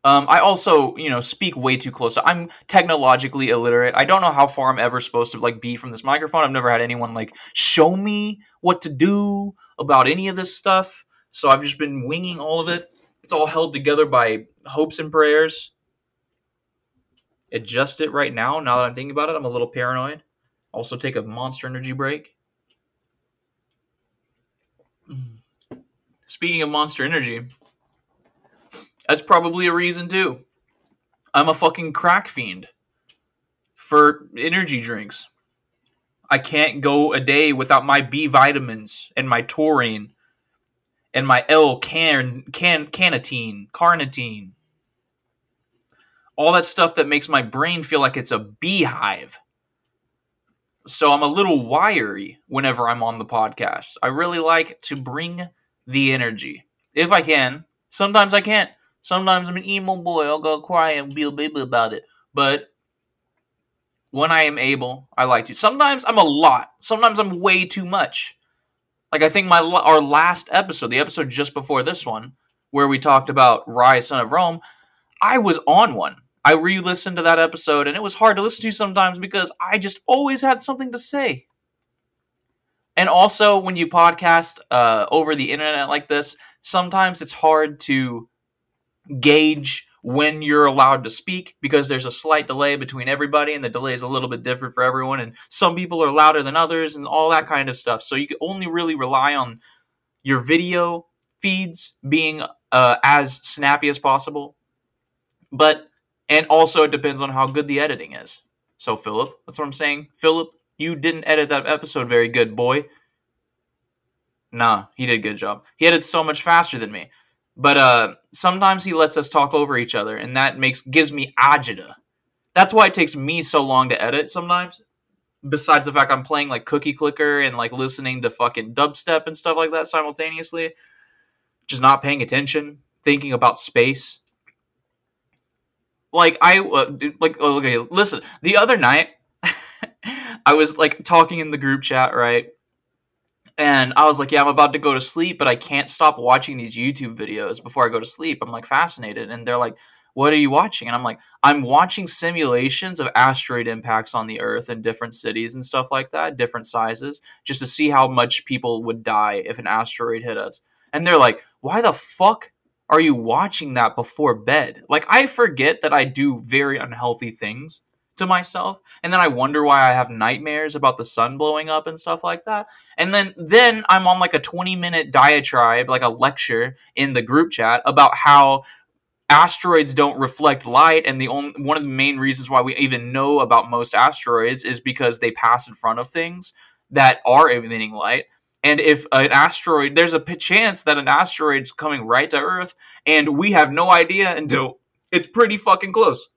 Um, I also, you know, speak way too close. I'm technologically illiterate. I don't know how far I'm ever supposed to like be from this microphone. I've never had anyone like show me what to do about any of this stuff. So I've just been winging all of it. It's all held together by hopes and prayers adjust it right now. Now that I'm thinking about it, I'm a little paranoid. Also, take a monster energy break. Speaking of monster energy, that's probably a reason too. I'm a fucking crack fiend for energy drinks. I can't go a day without my B vitamins and my taurine and my L can can carnitine, carnitine all that stuff that makes my brain feel like it's a beehive. So I'm a little wiry whenever I'm on the podcast. I really like to bring the energy. If I can. Sometimes I can't. Sometimes I'm an emo boy. I'll go cry and be a baby about it. But when I am able, I like to. Sometimes I'm a lot. Sometimes I'm way too much. Like I think my our last episode, the episode just before this one, where we talked about Ryse Son of Rome, I was on one. I re listened to that episode and it was hard to listen to sometimes because I just always had something to say. And also, when you podcast uh, over the internet like this, sometimes it's hard to gauge when you're allowed to speak because there's a slight delay between everybody and the delay is a little bit different for everyone and some people are louder than others and all that kind of stuff so you can only really rely on your video feeds being uh, as snappy as possible but and also, it depends on how good the editing is. So, Philip, that's what I'm saying. Philip, you didn't edit that episode very good, boy. Nah, he did a good job. He edits so much faster than me. But uh, sometimes he lets us talk over each other, and that makes gives me agita. That's why it takes me so long to edit sometimes. Besides the fact I'm playing like Cookie Clicker and like listening to fucking dubstep and stuff like that simultaneously, just not paying attention, thinking about space like I uh, like okay, listen. The other night, I was like talking in the group chat, right? And I was like, "Yeah, I'm about to go to sleep, but I can't stop watching these YouTube videos before I go to sleep." I'm like fascinated, and they're like, "What are you watching?" And I'm like, "I'm watching simulations of asteroid impacts on the Earth in different cities and stuff like that, different sizes, just to see how much people would die if an asteroid hit us." And they're like, "Why the fuck are you watching that before bed? Like, I forget that I do very unhealthy things to myself and then i wonder why i have nightmares about the sun blowing up and stuff like that and then then i'm on like a 20 minute diatribe like a lecture in the group chat about how asteroids don't reflect light and the only one of the main reasons why we even know about most asteroids is because they pass in front of things that are emitting light and if an asteroid, there's a chance that an asteroid's coming right to Earth, and we have no idea until it's pretty fucking close.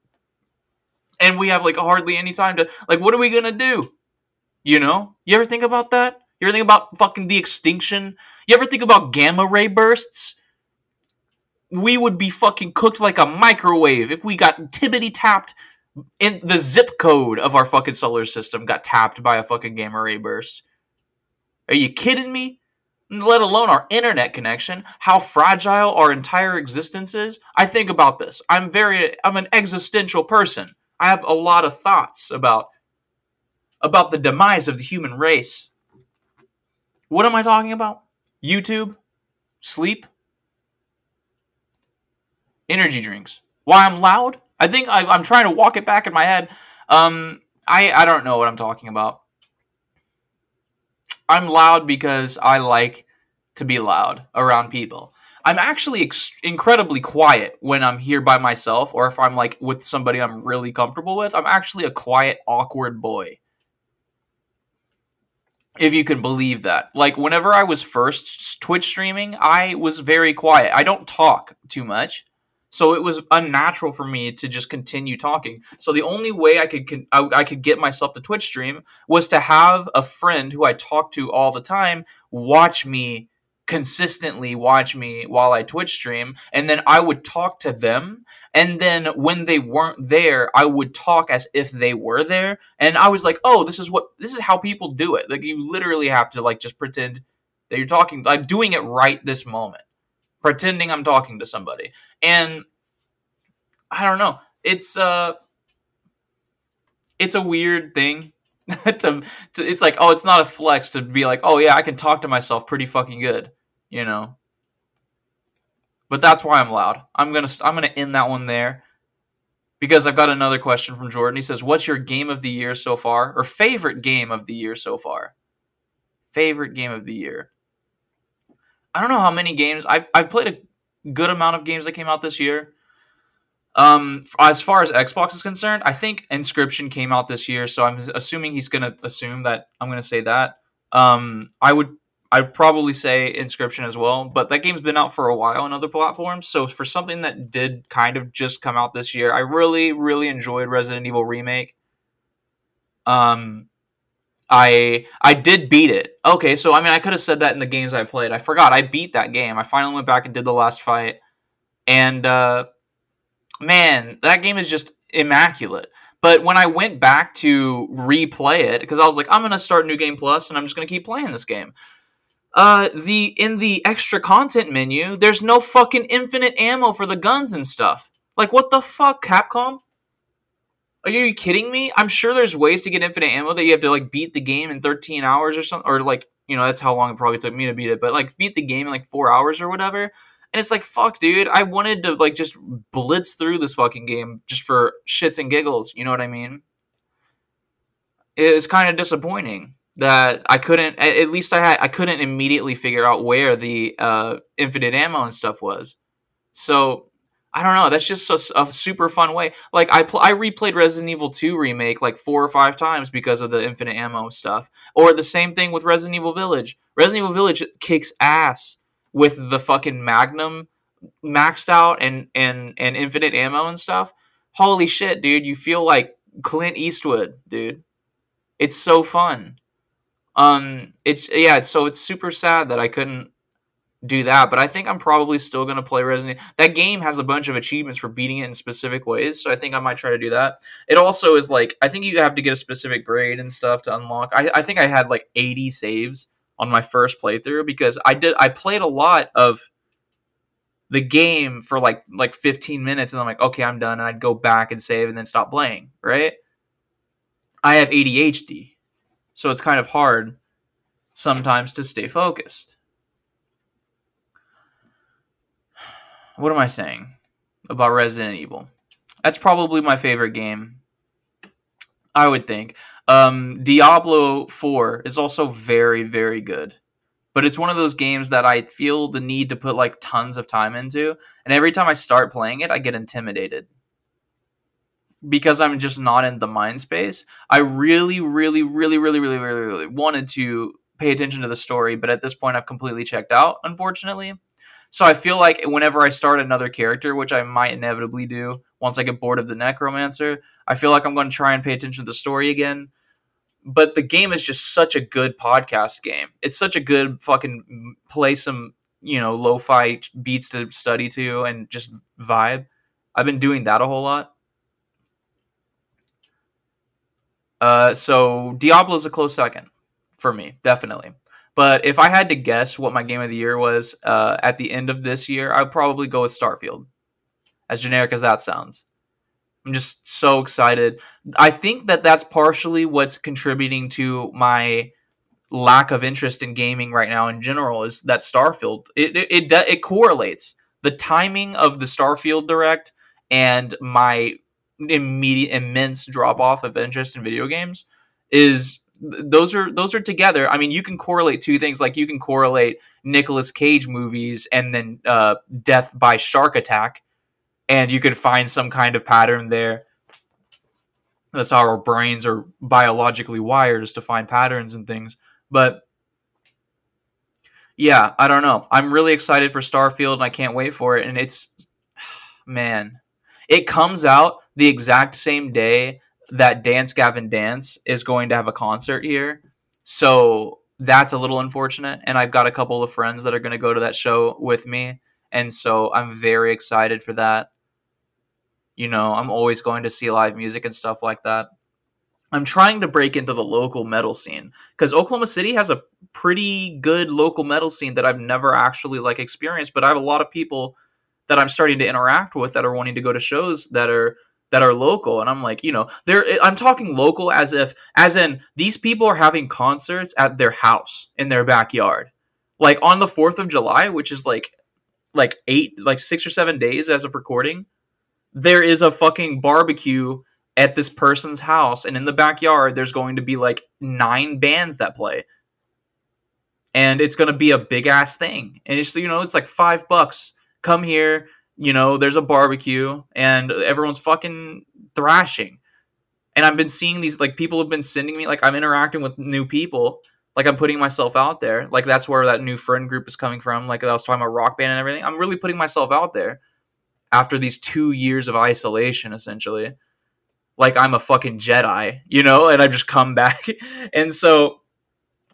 And we have like hardly any time to, like, what are we gonna do? You know? You ever think about that? You ever think about fucking the extinction? You ever think about gamma ray bursts? We would be fucking cooked like a microwave if we got tibbity tapped in the zip code of our fucking solar system got tapped by a fucking gamma ray burst. Are you kidding me? Let alone our internet connection, how fragile our entire existence is. I think about this. I'm very I'm an existential person. I have a lot of thoughts about about the demise of the human race. What am I talking about? YouTube? Sleep? Energy drinks. Why I'm loud? I think I, am trying to walk it back in my head. Um, I I don't know what I'm talking about. I'm loud because I like to be loud around people. I'm actually ex- incredibly quiet when I'm here by myself or if I'm like with somebody I'm really comfortable with. I'm actually a quiet, awkward boy. If you can believe that. Like whenever I was first Twitch streaming, I was very quiet. I don't talk too much. So it was unnatural for me to just continue talking. So the only way I could I, I could get myself to Twitch stream was to have a friend who I talk to all the time watch me consistently watch me while I Twitch stream, and then I would talk to them. And then when they weren't there, I would talk as if they were there. And I was like, oh, this is what this is how people do it. Like you literally have to like just pretend that you're talking, like doing it right this moment pretending I'm talking to somebody. And I don't know. It's uh it's a weird thing to, to it's like, oh, it's not a flex to be like, oh yeah, I can talk to myself pretty fucking good, you know. But that's why I'm loud. I'm to I'm to end that one there. Because I've got another question from Jordan. He says, "What's your game of the year so far or favorite game of the year so far?" Favorite game of the year. I don't know how many games I've I've played a good amount of games that came out this year. Um, as far as Xbox is concerned, I think Inscryption came out this year, so I'm assuming he's gonna assume that I'm gonna say that. Um, I would I'd probably say Inscryption as well, but that game's been out for a while on other platforms. So for something that did kind of just come out this year, I really really enjoyed Resident Evil Remake. Um, I I did beat it. Okay, so I mean I could have said that in the games I played. I forgot I beat that game. I finally went back and did the last fight. And uh man, that game is just immaculate. But when I went back to replay it because I was like I'm to start New Game Plus and I'm just to keep playing this game. Uh the in the extra content menu, there's no fucking infinite ammo for the guns and stuff. Like what the fuck, Capcom? Are you kidding me? I'm sure there's ways to get infinite ammo that you have to like beat the game in 13 hours or something, or like you know that's how long it probably took me to beat it. But like beat the game in like four hours or whatever. And it's like fuck, dude. I wanted to like just blitz through this fucking game just for shits and giggles. You know what I mean? It was kind of disappointing that I couldn't. At least I had. I couldn't immediately figure out where the uh, infinite ammo and stuff was. So I don't know. That's just a, a super fun way. Like I pl- I replayed Resident Evil 2 remake like four or five times because of the infinite ammo stuff. Or the same thing with Resident Evil Village. Resident Evil Village kicks ass with the fucking Magnum maxed out and and and infinite ammo and stuff. Holy shit, dude! You feel like Clint Eastwood, dude. It's so fun. Um, it's yeah. It's, so it's super sad that I couldn't do that. But I think I'm probably still going to play Resident. That game has a bunch of achievements for beating it in specific ways, so I think I might try to do that. It also is like I think you have to get a specific grade and stuff to unlock. I, I think I had like 80 saves on my first playthrough because I did I played a lot of the game for like like 15 minutes and I'm like okay I'm done and I'd go back and save and then stop playing right. I have ADHD, so it's kind of hard sometimes to stay focused. what am I saying about Resident Evil? That's probably my favorite game. I would think. Um, Diablo 4 is also very, very good. But it's one of those games that I feel the need to put like tons of time into. And every time I start playing it, I get intimidated. Because I'm just not in the mind space. I really, really, really, really, really, really, really wanted to pay attention to the story, but at this point I've completely checked out, unfortunately. So I feel like whenever I start another character, which I might inevitably do once I get bored of the necromancer, I feel like I'm going to try and pay attention to the story again. But the game is just such a good podcast game. It's such a good fucking play some, you know, lo-fi beats to study to and just vibe. I've been doing that a whole lot. Uh, so Diablo's a close second for me, definitely. But if I had to guess what my game of the year was uh, at the end of this year, I would probably go with Starfield. As generic as that sounds, I'm just so excited. I think that that's partially what's contributing to my lack of interest in gaming right now in general is that Starfield it it it, it correlates the timing of the Starfield direct and my immediate immense drop off of interest in video games is those are those are together. I mean, you can correlate two things. Like you can correlate Nicolas Cage movies and then uh, death by shark attack, and you could find some kind of pattern there. That's how our brains are biologically wired is to find patterns and things. But yeah, I don't know. I'm really excited for Starfield and I can't wait for it. And it's man, it comes out the exact same day that Dance Gavin Dance is going to have a concert here. So that's a little unfortunate. And I've got a couple of friends that are going to go to that show with me. And so I'm very excited for that. You know, I'm always going to see live music and stuff like that. I'm trying to break into the local metal scene because Oklahoma City has a pretty good local metal scene that I've never actually like experienced, but I have a lot of people that I'm starting to interact with that are wanting to go to shows that are that are local and i'm like you know they're eh, i'm talking local as if as in these people are having concerts at their house in their backyard like on the 4th of july which is like like eight like six or seven days as of recording there is a fucking barbecue at this person's house and in the backyard there's going to be like nine bands that play and it's going to be a big ass thing and it's you know it's like five bucks come here you know, there's a barbecue and everyone's fucking thrashing. And I've been seeing these like people have been sending me like I'm interacting with new people. Like I'm putting myself out there. Like that's where that new friend group is coming from. Like I was talking about rock band and everything. I'm really putting myself out there after these two years of isolation, essentially. Like I'm a fucking Jedi, you know, and I've just come back. and so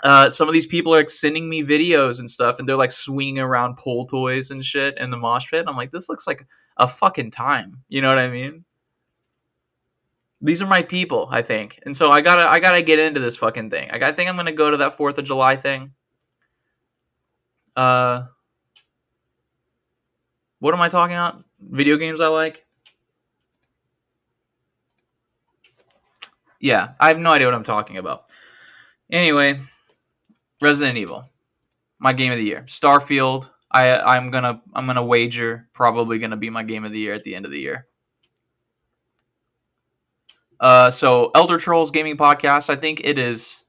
uh, some of these people are like sending me videos and stuff, and they're like swinging around pull toys and shit in the mosh pit. I'm like, this looks like a fucking time. You know what I mean? These are my people, I think, and so I gotta, I gotta get into this fucking thing. I, I think I'm gonna go to that Fourth of July thing. Uh, what am I talking about? Video games I like. Yeah, I have no idea what I'm talking about. Anyway, Resident Evil, my game of the year. Starfield, I I'm gonna I'm gonna wager probably gonna be my game of the year at the end of the year. Uh, so Elder Trolls Gaming Podcast, I think it is.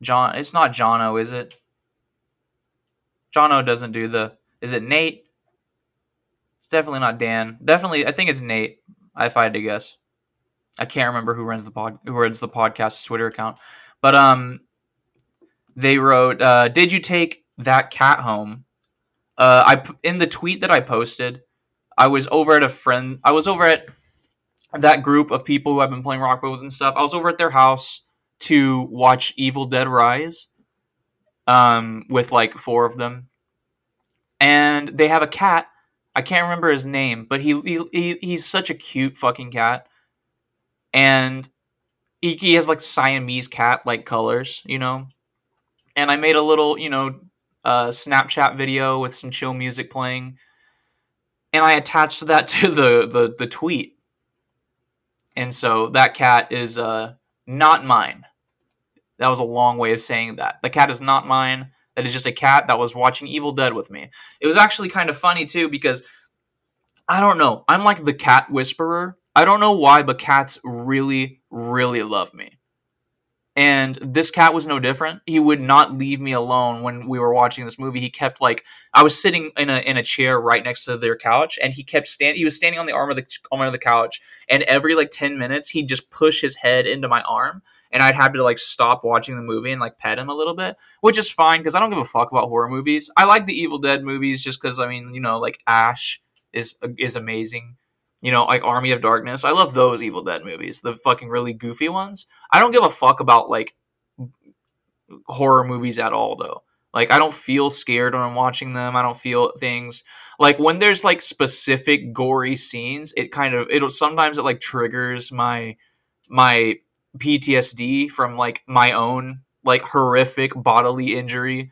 John, it's not Jono, is it? Jono doesn't do the. Is it Nate? It's definitely not Dan. Definitely, I think it's Nate. If I had to guess, I can't remember who runs the pod, who runs the podcast's Twitter account. But um, they wrote, uh, "Did you take that cat home?" Uh, I in the tweet that I posted, I was over at a friend. I was over at that group of people who I've been playing Rock with and stuff. I was over at their house to watch Evil Dead Rise, um, with like four of them, and they have a cat. I can't remember his name, but he, he, he he's such a cute fucking cat, and he, he has like Siamese cat like colors, you know. And I made a little, you know, uh, Snapchat video with some chill music playing, and I attached that to the the, the tweet. And so that cat is uh, not mine. That was a long way of saying that. The cat is not mine. That is just a cat that was watching Evil Dead with me. It was actually kind of funny too because I don't know. I'm like the cat whisperer I don't know why, but cats really, really love me. And this cat was no different. He would not leave me alone when we were watching this movie. He kept like I was sitting in a in a chair right next to their couch, and he kept stand. He was standing on the arm of the arm of the couch, and every like ten minutes, he'd just push his head into my arm, and I'd have to like stop watching the movie and like pet him a little bit, which is fine because I don't give a fuck about horror movies. I like the Evil Dead movies just because I mean you know like Ash is uh, is amazing you know, like Army of Darkness. I love those Evil Dead movies, the fucking really goofy ones. I don't give a fuck about like horror movies at all though. Like I don't feel scared when I'm watching them. I don't feel things like when there's like specific gory scenes, it kind of it'll sometimes it like triggers my my PTSD from like my own like horrific bodily injury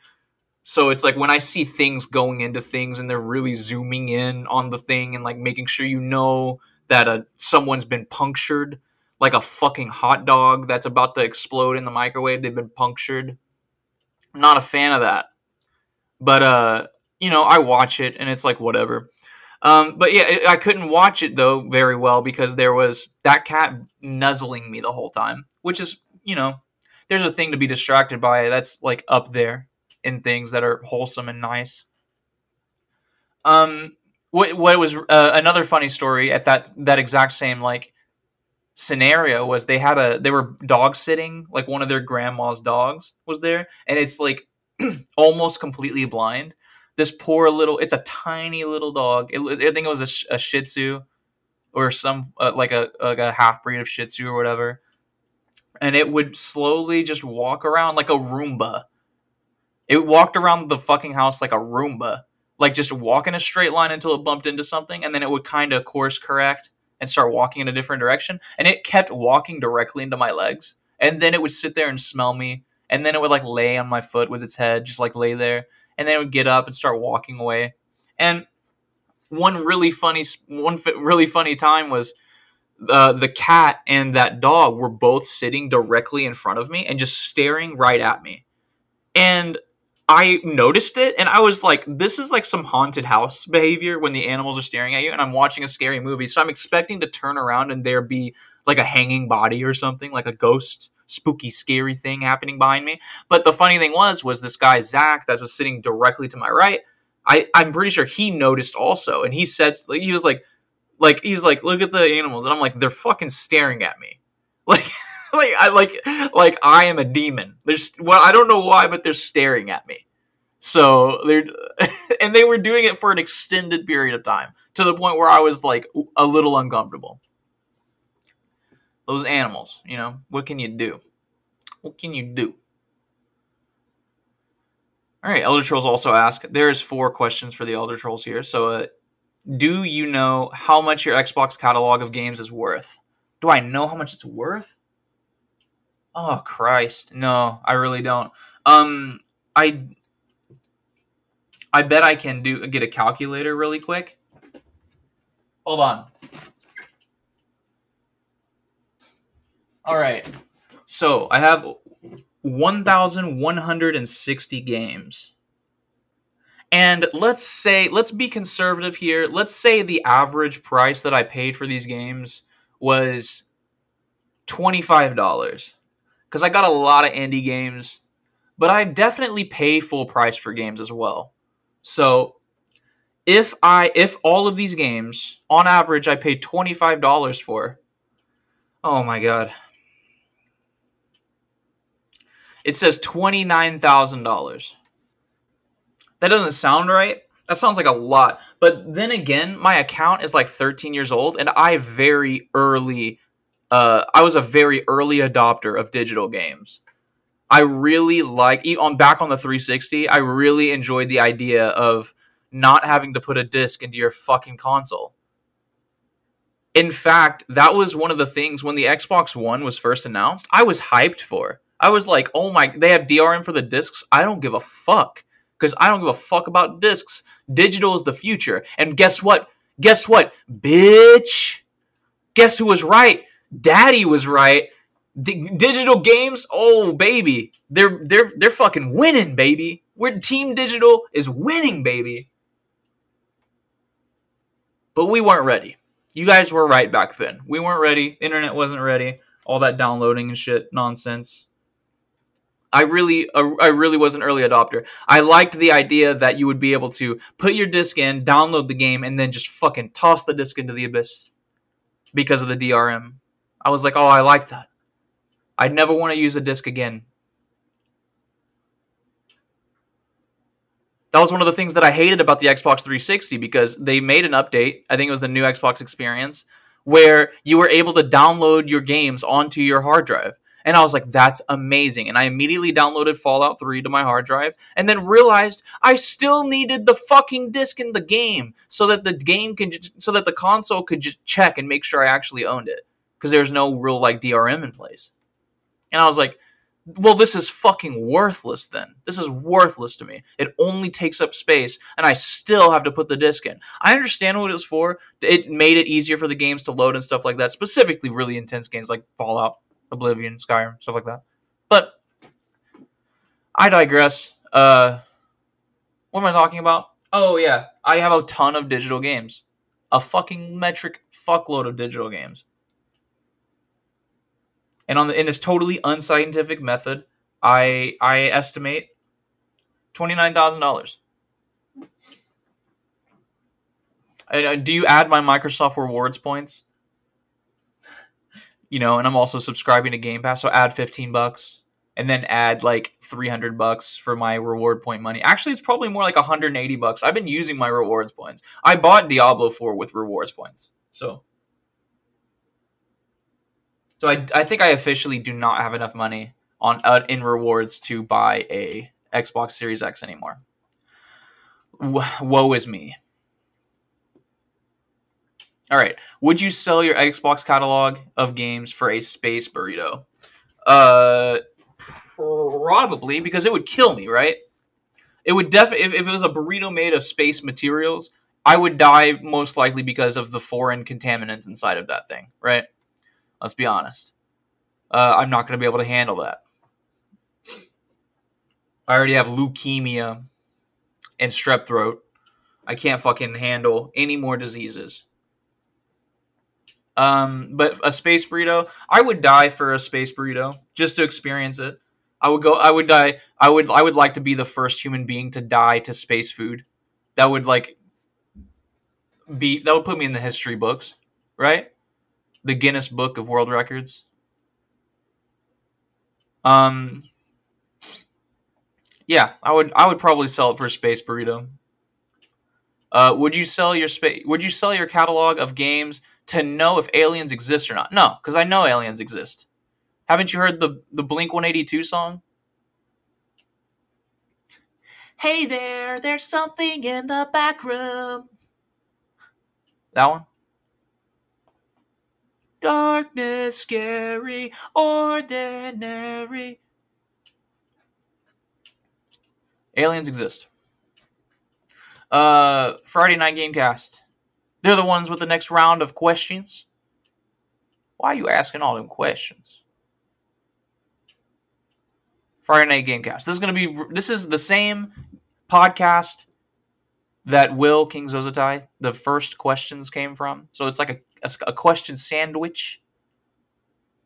So it's like when I see things going into things and they're really zooming in on the thing and like making sure you know that a, someone's been punctured, like a fucking hot dog that's about to explode in the microwave. They've been punctured. not a fan of that. But uh, you know, I watch it and it's like whatever. Um, but yeah, I couldn't watch it though very well because there was that cat nuzzling me the whole time, which is you know, there's a thing to be distracted by. That's like up there in things that are wholesome and nice. Um, what what was uh, another funny story at that that exact same like scenario was they had a they were dog sitting like one of their grandma's dogs was there and it's like almost completely blind this poor little it's a tiny little dog. It, i think it was a, a shih tzu or some uh, like a like a half breed of shih tzu or whatever. And it would slowly just walk around like a roomba. It walked around the fucking house like a roomba. Like just walk in a straight line until it bumped into something and then it would kind of course correct and start walking in a different direction. And it kept walking directly into my legs. And then it would sit there and smell me. And then it would like lay on my foot with its head just like lay there and then it would get up and start walking away and one really funny one really funny time was uh, the cat and that dog were both sitting directly in front of me and just staring right at me and I noticed it and I was like, this is like some haunted house behavior when the animals are staring at you and I'm watching a scary movie. So I'm expecting to turn around and there be like a hanging body or something, like a ghost, spooky, scary thing happening behind me. But the funny thing was, was this guy, Zach, that was sitting directly to my right. I, I'm pretty sure he noticed also. And he said, he was like, like, he's like, look at the animals. And I'm like, they're fucking staring at me. Like, like I like like I am a demon. There's well, I don't know why, but they're staring at me. So they're and they were doing it for an extended period of time to the point where I was like a little uncomfortable. Those animals, you know, what can you do? What can you do? All right, Elder Trolls also ask. There's four questions for the Elder Trolls here. So, uh, do you know how much your Xbox catalog of games is worth? Do I know how much it's worth? Oh Christ, no, I really don't. Um, I I bet I can do get a calculator really quick. Hold on. All right. So I have 1,160 games. And let's say, let's be conservative here. Let's say the average price that I paid for these games was $25 because I got a lot of indie games, but I definitely pay full price for games as well. So if I if all of these games on average I paid twenty five dollars for, oh my god, it says twenty nine thousand dollars. That doesn't sound right. That sounds like a lot. But then again, my account is like 13 years old, and I very early uh, I was a very early adopter of digital games. I really like on back on the 360. I really enjoyed the idea of not having to put a disc into your fucking console. In fact, that was one of the things when the Xbox One was first announced. I was hyped for. I was like, "Oh my, they have DRM for the discs. I don't give a fuck because I don't give a fuck about discs. Digital is the future." And guess what? Guess what, bitch? Guess who was right? Daddy was right. D- digital games, oh baby, they're they're they're fucking winning, baby. We're Team Digital is winning, baby. But we weren't ready. You guys were right back then. We weren't ready. Internet wasn't ready. All that downloading and shit nonsense. I really, uh, I really was an early adopter. I liked the idea that you would be able to put your disc in, download the game, and then just fucking toss the disc into the abyss because of the DRM. I was like, oh, I like that. I'd never want to use a disc again. That was one of the things that I hated about the Xbox 360 because they made an update. I think it was the new Xbox experience where you were able to download your games onto your hard drive. And I was like, that's amazing. And I immediately downloaded Fallout 3 to my hard drive and then realized I still needed the fucking disc in the game so that the game can just, so that the console could just check and make sure I actually owned it because there's no real like DRM in place. And I was like, well, this is fucking worthless then. This is worthless to me. It only takes up space, and I still have to put the disc in. I understand what it was for. It made it easier for the games to load and stuff like that, specifically really intense games like Fallout, Oblivion, Skyrim, stuff like that. But I digress. Uh, what am I talking about? Oh, yeah. I have a ton of digital games. A fucking metric fuckload of digital games. And on the, in this totally unscientific method, I I estimate twenty nine thousand dollars. Do you add my Microsoft rewards points? You know, and I'm also subscribing to Game Pass, so add fifteen bucks, and then add like three hundred bucks for my reward point money. Actually, it's probably more like one hundred and eighty bucks. I've been using my rewards points. I bought Diablo four with rewards points, so so I, I think I officially do not have enough money on uh, in rewards to buy a Xbox Series X anymore. woe is me. All right, would you sell your Xbox catalog of games for a space burrito? Uh, probably because it would kill me, right? It would definitely if, if it was a burrito made of space materials, I would die most likely because of the foreign contaminants inside of that thing, right? Let's be honest. Uh, I'm not going to be able to handle that. I already have leukemia and strep throat. I can't fucking handle any more diseases. Um, but a space burrito, I would die for a space burrito just to experience it. I would go. I would die. I would. I would like to be the first human being to die to space food. That would like be. That would put me in the history books, right? the Guinness Book of World Records. Um, yeah, I would I would probably sell it for a space burrito. Uh, would you sell your space? Would you sell your catalog of games to know if aliens exist or not? No, because I know aliens exist. Haven't you heard the the Blink One Eighty Two song? Hey there, there's something in the back room. That one. Darkness, scary, ordinary. Aliens exist. Uh, Friday Night Gamecast. They're the ones with the next round of questions. Why are you asking all them questions? Friday Night Gamecast. This is going to be. This is the same podcast that Will King Zozotai, the first questions came from. So it's like a, a, a question sandwich.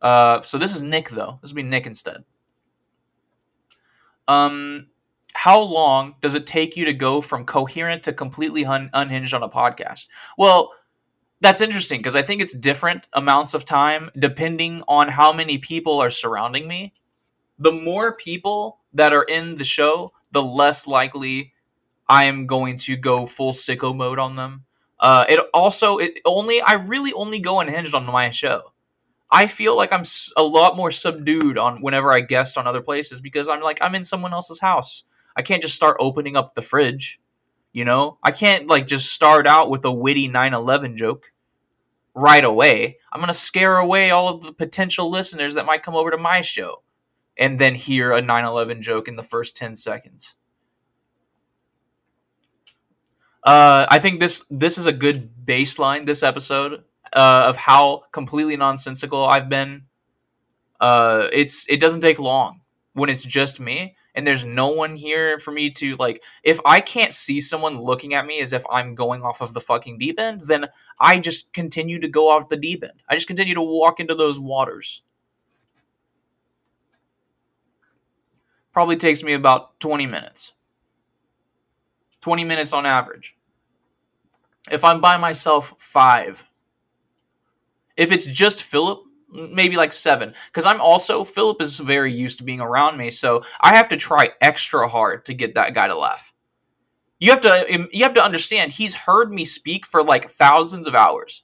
Uh, so this is Nick though. This will be Nick instead. Um, how long does it take you to go from coherent to completely un- unhinged on a podcast? Well, that's interesting because I think it's different amounts of time depending on how many people are surrounding me. The more people that are in the show, the less likely I am going to go full sicko mode on them. Uh, it also it only I really only go unhinged on my show. I feel like I'm a lot more subdued on whenever I guest on other places because I'm like I'm in someone else's house. I can't just start opening up the fridge. You know, I can't like just start out with a witty 9/11 joke right away. I'm gonna scare away all of the potential listeners that might come over to my show and then hear a 9/11 joke in the first 10 seconds. Uh, I think this this is a good baseline. This episode uh, of how completely nonsensical I've been. Uh, it's it doesn't take long when it's just me and there's no one here for me to like. If I can't see someone looking at me as if I'm going off of the fucking deep end, then I just continue to go off the deep end. I just continue to walk into those waters. Probably takes me about 20 minutes. 20 minutes on average. If I'm by myself, five. If it's just Philip, maybe like seven. Because I'm also, Philip is very used to being around me, so I have to try extra hard to get that guy to laugh. You have to um, you have to understand he's heard me speak for like thousands of hours.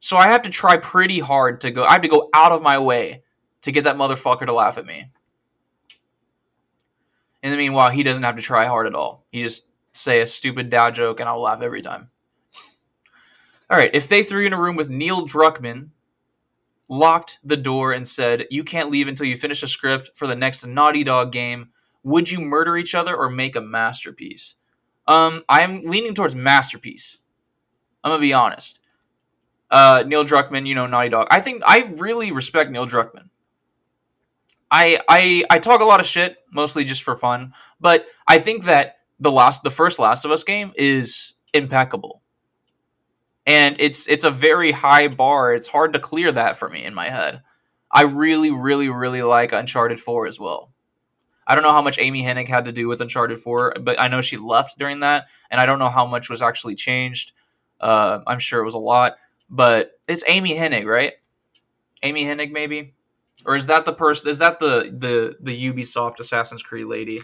So I have to try pretty hard to go I have to go out of my way to get that motherfucker to laugh at me. In the meanwhile, he doesn't have to try hard at all. He just say a stupid dad joke and I'll laugh every time. All right, if they threw you in a room with Neil Druckmann, locked the door and said, You can't leave until you finish a script for the next Naughty Dog game, would you murder each other or make a masterpiece? Um, I'm leaning towards masterpiece. I'm gonna be honest. Uh, Neil Druckmann, you know, Naughty Dog. I think I really respect Neil Druckmann. I I I talk a lot of shit, mostly just for fun, but I think that the last the first Last of Us game is impeccable. And it's it's a very high bar. It's hard to clear that for me in my head. I really, really, really like Uncharted 4 as well. I don't know how much Amy Hennig had to do with Uncharted 4, but I know she left during that, and I don't know how much was actually changed. Uh, I'm sure it was a lot, but it's Amy Hennig, right? Amy Hennig, maybe, or is that the person? Is that the the the Ubisoft Assassin's Creed lady?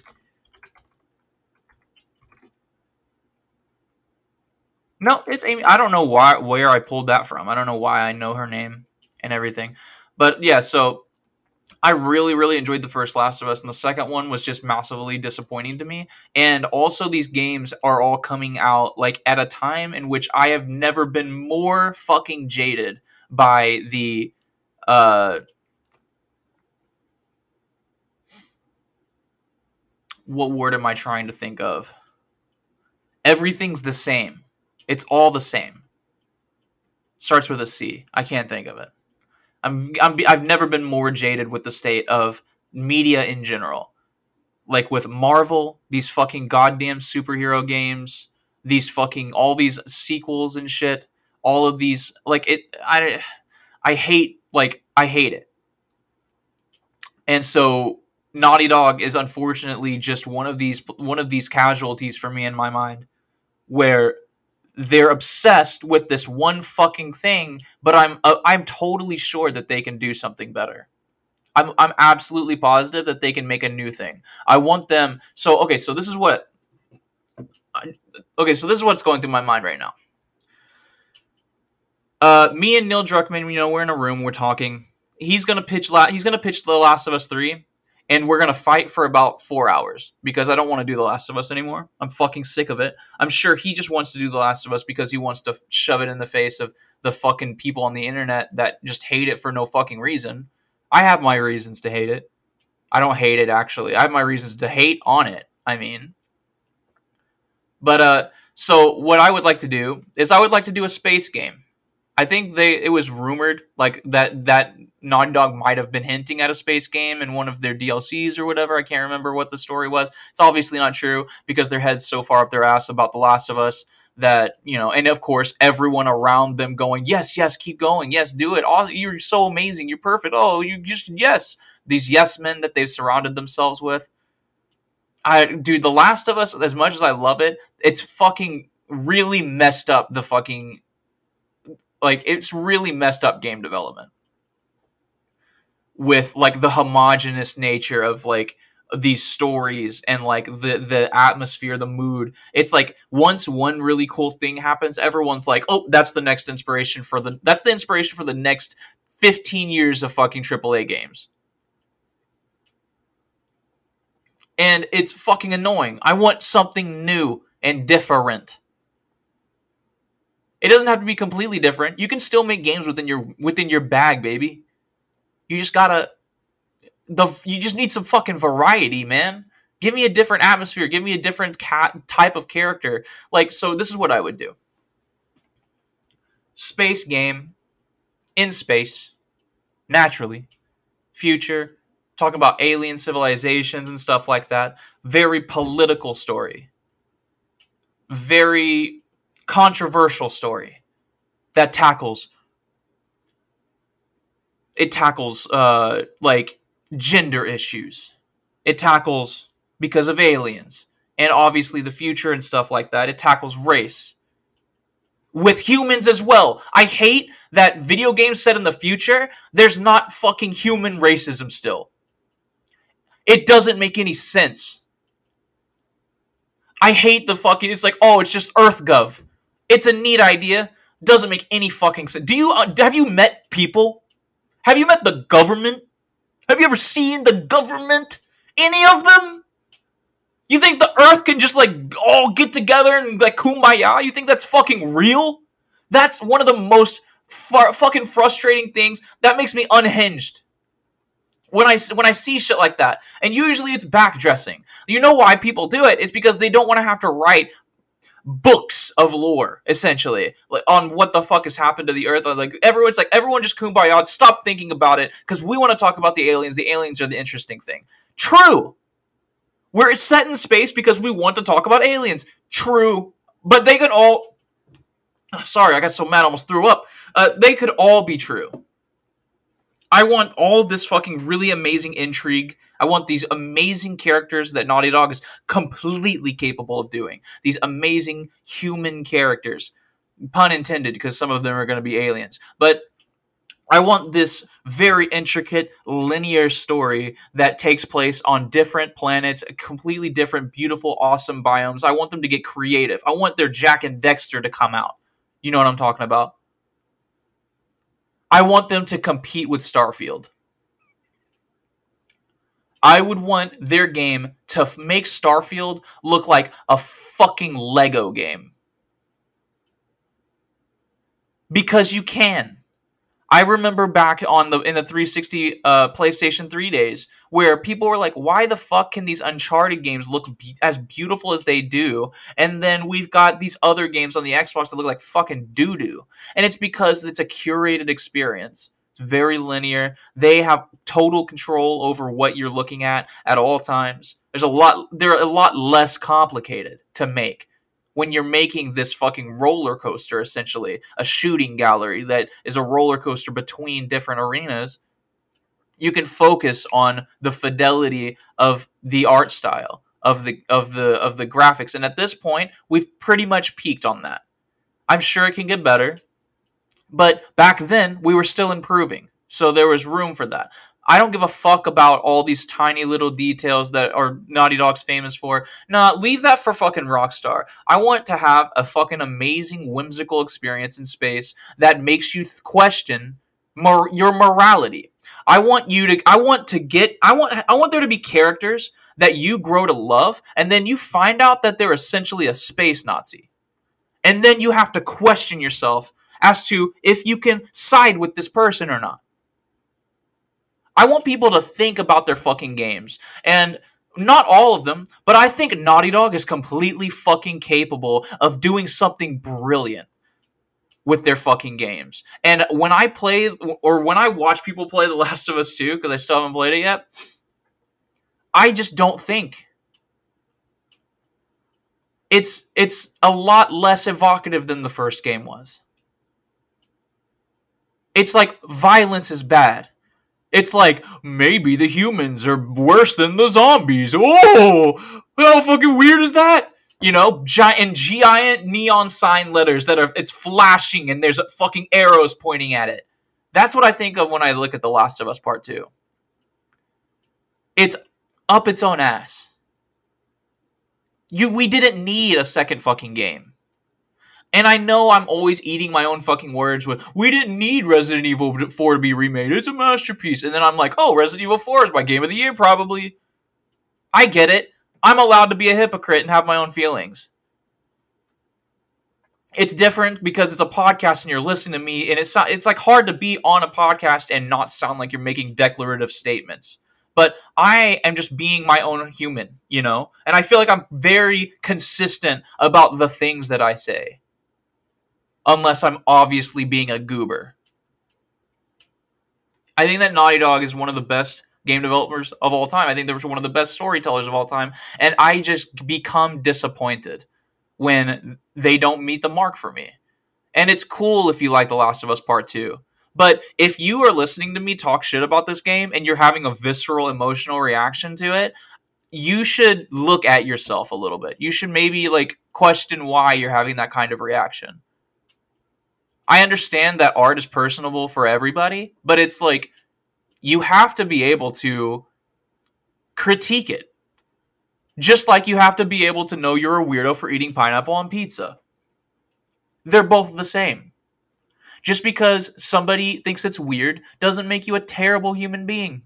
No, it's Amy. I don't know why where I pulled that from. I don't know why I know her name and everything, but yeah. So I really, really enjoyed the first Last of Us, and the second one was just massively disappointing to me. And also, these games are all coming out like at a time in which I have never been more fucking jaded by the uh what word am I trying to think of? Everything's the same. It's all the same. Starts with a C. I can't think of it. I'm, I'm I've never been more jaded with the state of media in general. Like with Marvel, these fucking goddamn superhero games, these fucking all these sequels and shit, all of these like it I I hate like I hate it. And so Naughty Dog is unfortunately just one of these one of these casualties for me in my mind where they're obsessed with this one fucking thing, but I'm uh, I'm totally sure that they can do something better. I'm I'm absolutely positive that they can make a new thing. I want them. So okay, so this is what. Okay, so this is what's going through my mind right now. Uh, me and Neil Druckmann, you know, we're in a room, we're talking. He's gonna pitch. La- he's gonna pitch The Last of Us Three, and we're gonna fight for about four hours because I don't want to do The Last of Us anymore. I'm fucking sick of it. I'm sure he just wants to do The Last of Us because he wants to shove it in the face of the fucking people on the internet that just hate it for no fucking reason. I have my reasons to hate it. I don't hate it actually. I have my reasons to hate on it. I mean, but uh, so what I would like to do is I would like to do a space game. I think they it was rumored like that that Naughty Dog might have been hinting at a space game in one of their DLCs or whatever. I can't remember what the story was. It's obviously not true because their heads so far up their ass about The Last of Us that you know, and of course everyone around them going, yes, yes, keep going, yes, do it. Oh, you're so amazing, you're perfect. Oh, you just yes, these yes men that they've surrounded themselves with. I dude, The Last of Us, as much as I love it, it's fucking really messed up the fucking like it's really messed up game development with like the homogenous nature of like these stories and like the the atmosphere the mood it's like once one really cool thing happens everyone's like oh that's the next inspiration for the that's the inspiration for the next 15 years of fucking AAA games and it's fucking annoying i want something new and different it doesn't have to be completely different. You can still make games within your within your bag, baby. You just gotta the you just need some fucking variety, man. Give me a different atmosphere. Give me a different cat type of character. Like so, this is what I would do. Space game, in space, naturally, future, talking about alien civilizations and stuff like that. Very political story. Very controversial story that tackles it tackles uh like gender issues it tackles because of aliens and obviously the future and stuff like that it tackles race with humans as well i hate that video games set in the future there's not fucking human racism still it doesn't make any sense i hate the fucking it's like oh it's just earthgov it's a neat idea. Doesn't make any fucking sense. Do you uh, have you met people? Have you met the government? Have you ever seen the government? Any of them? You think the Earth can just like all get together and like kumbaya? You think that's fucking real? That's one of the most far, fucking frustrating things. That makes me unhinged. When I when I see shit like that, and usually it's backdressing. You know why people do it? It's because they don't want to have to write books of lore, essentially, like on what the fuck has happened to the Earth. Like everyone's like everyone just kumbaya. Stop thinking about it because we want to talk about the aliens. The aliens are the interesting thing. True. We're set in space because we want to talk about aliens. True. But they could all. Sorry, I got so mad, I almost threw up. Uh, they could all be true. I want all this fucking really amazing intrigue. I want these amazing characters that Naughty Dog is completely capable of doing. These amazing human characters. Pun intended, because some of them are going to be aliens. But I want this very intricate, linear story that takes place on different planets, completely different, beautiful, awesome biomes. I want them to get creative. I want their Jak and Daxter to come out. You know what I'm talking about? I want them to compete with Starfield. I would want their game to f- make Starfield look like a fucking Lego game. Because you can. I remember back on the in the 360 uh, PlayStation 3 days where people were like, "Why the fuck can these Uncharted games look be- as beautiful as they do?" And then we've got these other games on the Xbox that look like fucking doo doo, and it's because it's a curated experience. It's very linear. They have total control over what you're looking at at all times. There's a lot. They're a lot less complicated to make when you're making this fucking roller coaster, essentially, a shooting gallery that is a roller coaster between different arenas, you can focus on the fidelity of the art style of the of the of the graphics and at this point we've pretty much peaked on that i'm sure it can get better but back then we were still improving so there was room for that I don't give a fuck about all these tiny little details that are Naughty Dog's famous for. Nah, leave that for fucking Rockstar. I want to have a fucking amazing, whimsical experience in space that makes you th- question mor- your morality. I want you to. I want to get. I want. I want there to be characters that you grow to love, and then you find out that they're essentially a space Nazi, and then you have to question yourself as to if you can side with this person or not. I want people to think about their fucking games. And not all of them, but I think Naughty Dog is completely fucking capable of doing something brilliant with their fucking games. And when I play or when I watch people play The Last of Us 2 because I still haven't played it yet, I just don't think it's it's a lot less evocative than the first game was. It's like violence is bad. It's like maybe the humans are worse than the zombies. Oh, how fucking weird is that? You know, giant giant neon sign letters that are it's flashing and there's fucking arrows pointing at it. That's what I think of when I look at The Last of Us Part 2. It's up its own ass. You we didn't need a second fucking game. And I know I'm always eating my own fucking words with, we didn't need Resident Evil 4 to be remade. It's a masterpiece. And then I'm like, oh, Resident Evil 4 is my game of the year, probably. I get it. I'm allowed to be a hypocrite and have my own feelings. It's different because it's a podcast and you're listening to me, and it's not, it's like hard to be on a podcast and not sound like you're making declarative statements. But I am just being my own human, you know? And I feel like I'm very consistent about the things that I say unless I'm obviously being a goober. I think that Naughty Dog is one of the best game developers of all time. I think they're one of the best storytellers of all time. And I just become disappointed when they don't meet the mark for me. And it's cool if you like The Last of Us Part 2. But if you are listening to me talk shit about this game and you're having a visceral emotional reaction to it, you should look at yourself a little bit. You should maybe like question why you're having that kind of reaction. I understand that art is personable for everybody, but it's like you have to be able to critique it. Just like you have to be able to know you're a weirdo for eating pineapple on pizza. They're both the same. Just because somebody thinks it's weird doesn't make you a terrible human being.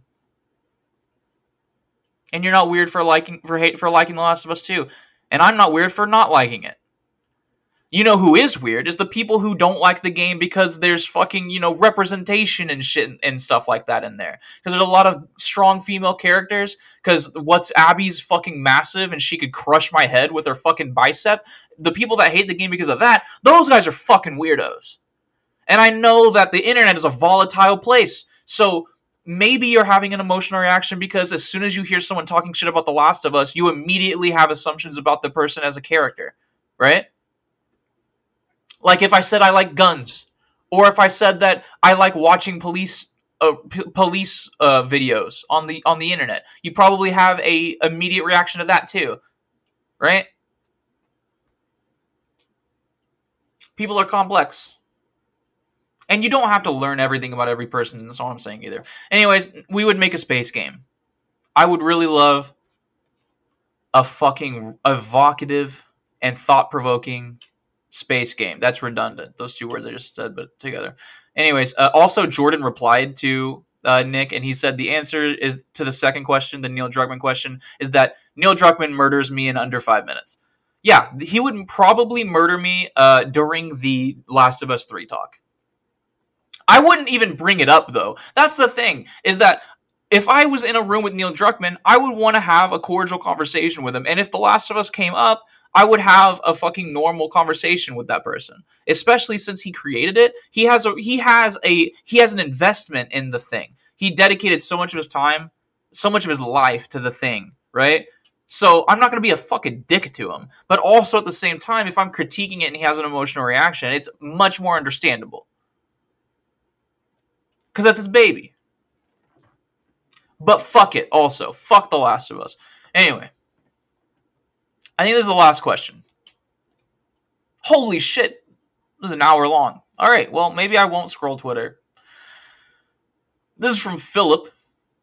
And you're not weird for liking for hate for liking The Last of Us 2. And I'm not weird for not liking it. You know who is weird is the people who don't like the game because there's fucking, you know, representation and shit and stuff like that in there. Because there's a lot of strong female characters. Because what's Abby's fucking massive and she could crush my head with her fucking bicep. The people that hate the game because of that, those guys are fucking weirdos. And I know that the internet is a volatile place. So maybe you're having an emotional reaction because as soon as you hear someone talking shit about The Last of Us, you immediately have assumptions about the person as a character, right? Like if I said I like guns, or if I said that I like watching police uh, p- police uh, videos on the on the internet, you probably have a immediate reaction to that too, right? People are complex. And you don't have to learn everything about every person. That's all I'm saying either. Anyways, we would make a space game. I would really love a fucking evocative and thought provoking space game. That's redundant. Those two words I just said, but together. Anyways, uh, also Jordan replied to uh, Nick, and he said the answer is to the second question, the Neil Druckmann question, is that Neil Druckmann murders me in under five minutes. Yeah, he would probably murder me uh, during the Last of Us three talk. I wouldn't even bring it up though. That's the thing is that if I was in a room with Neil Druckmann, I would want to have a cordial conversation with him. And if The Last of Us came up, I would have a fucking normal conversation with that person. Especially since he created it. He has a he has a he has an investment in the thing. He dedicated so much of his time, so much of his life to the thing, right? So I'm not going to be a fucking dick to him. But also at the same time, if I'm critiquing it and he has an emotional reaction, it's much more understandable. Because that's his baby. But fuck it, also. Fuck The Last of Us. Anyway. I think this is the last question. Holy shit. This is an hour long. Alright, well, maybe I won't scroll Twitter. This is from Philip.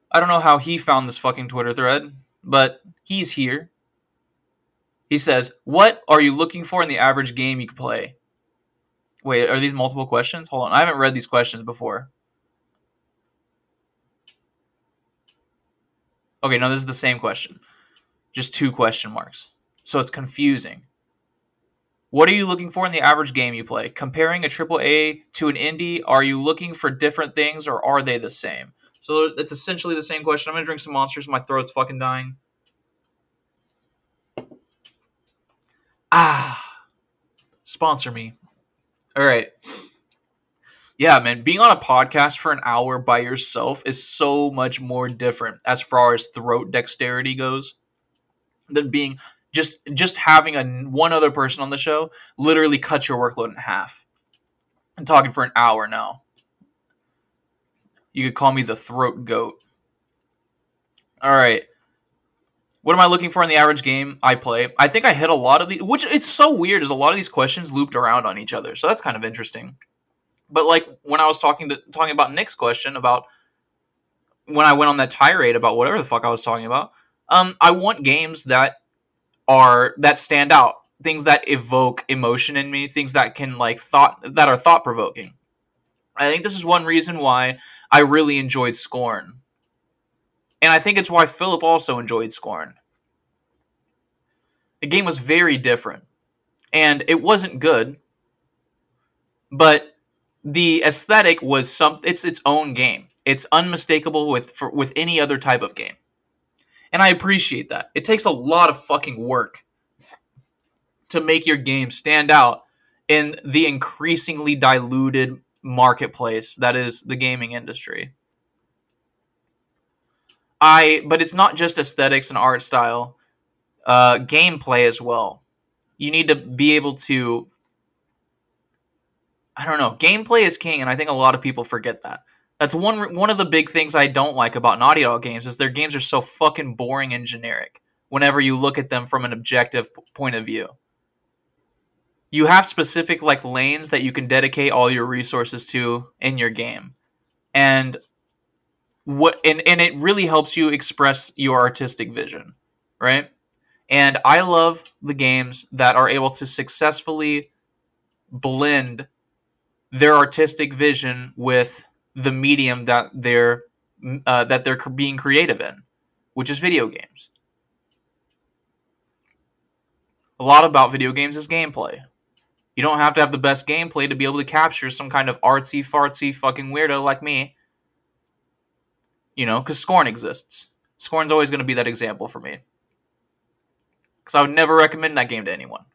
I don't know how he found this fucking Twitter thread, but he's here. He says, What are you looking for in the average game you could play? Wait, are these multiple questions? Hold on. I haven't read these questions before. Okay, no, this is the same question. Just two question marks. So it's confusing. What are you looking for in the average game you play? Comparing a AAA to an indie, are you looking for different things or are they the same? So it's essentially the same question. I'm gonna drink some monsters. My throat's fucking dying. Ah, sponsor me. All right yeah, man, being on a podcast for an hour by yourself is so much more different as far as throat dexterity goes than being just just having a one other person on the show literally cut your workload in half. I'm talking for an hour now. You could call me the throat goat. All right. What am I looking for in the average game I play? I think I hit a lot of the which it's so weird is a lot of these questions looped around on each other. So that's kind of interesting. But like when I was talking to talking about Nick's question about when I went on that tirade about whatever the fuck I was talking about, um, I want games that are that stand out, things that evoke emotion in me, things that can like thought that are thought provoking. I think this is one reason why I really enjoyed Scorn. And I think it's why Philip also enjoyed Scorn. The game was very different. And it wasn't good. But the aesthetic was some it's its own game. It's unmistakable with for, with any other type of game. And I appreciate that. It takes a lot of fucking work to make your game stand out in the increasingly diluted marketplace that is the gaming industry. I but it's not just aesthetics and art style, uh, gameplay as well. You need to be able to I don't know. Gameplay is king, and I think a lot of people forget that. That's one one of the big things I don't like about Naughty Dog games is their games are so fucking boring and generic. Whenever you look at them from an objective point of view, you have specific like lanes that you can dedicate all your resources to in your game, and what and and it really helps you express your artistic vision, right? And I love the games that are able to successfully blend their artistic vision with the medium that they're uh, that they're being creative in, which is video games. A lot about video games is gameplay. You don't have to have the best gameplay to be able to capture some kind of artsy fartsy fucking weirdo like me. You know, because Scorn exists. Scorn's always going to be that example for me. Because I would never recommend that game to anyone.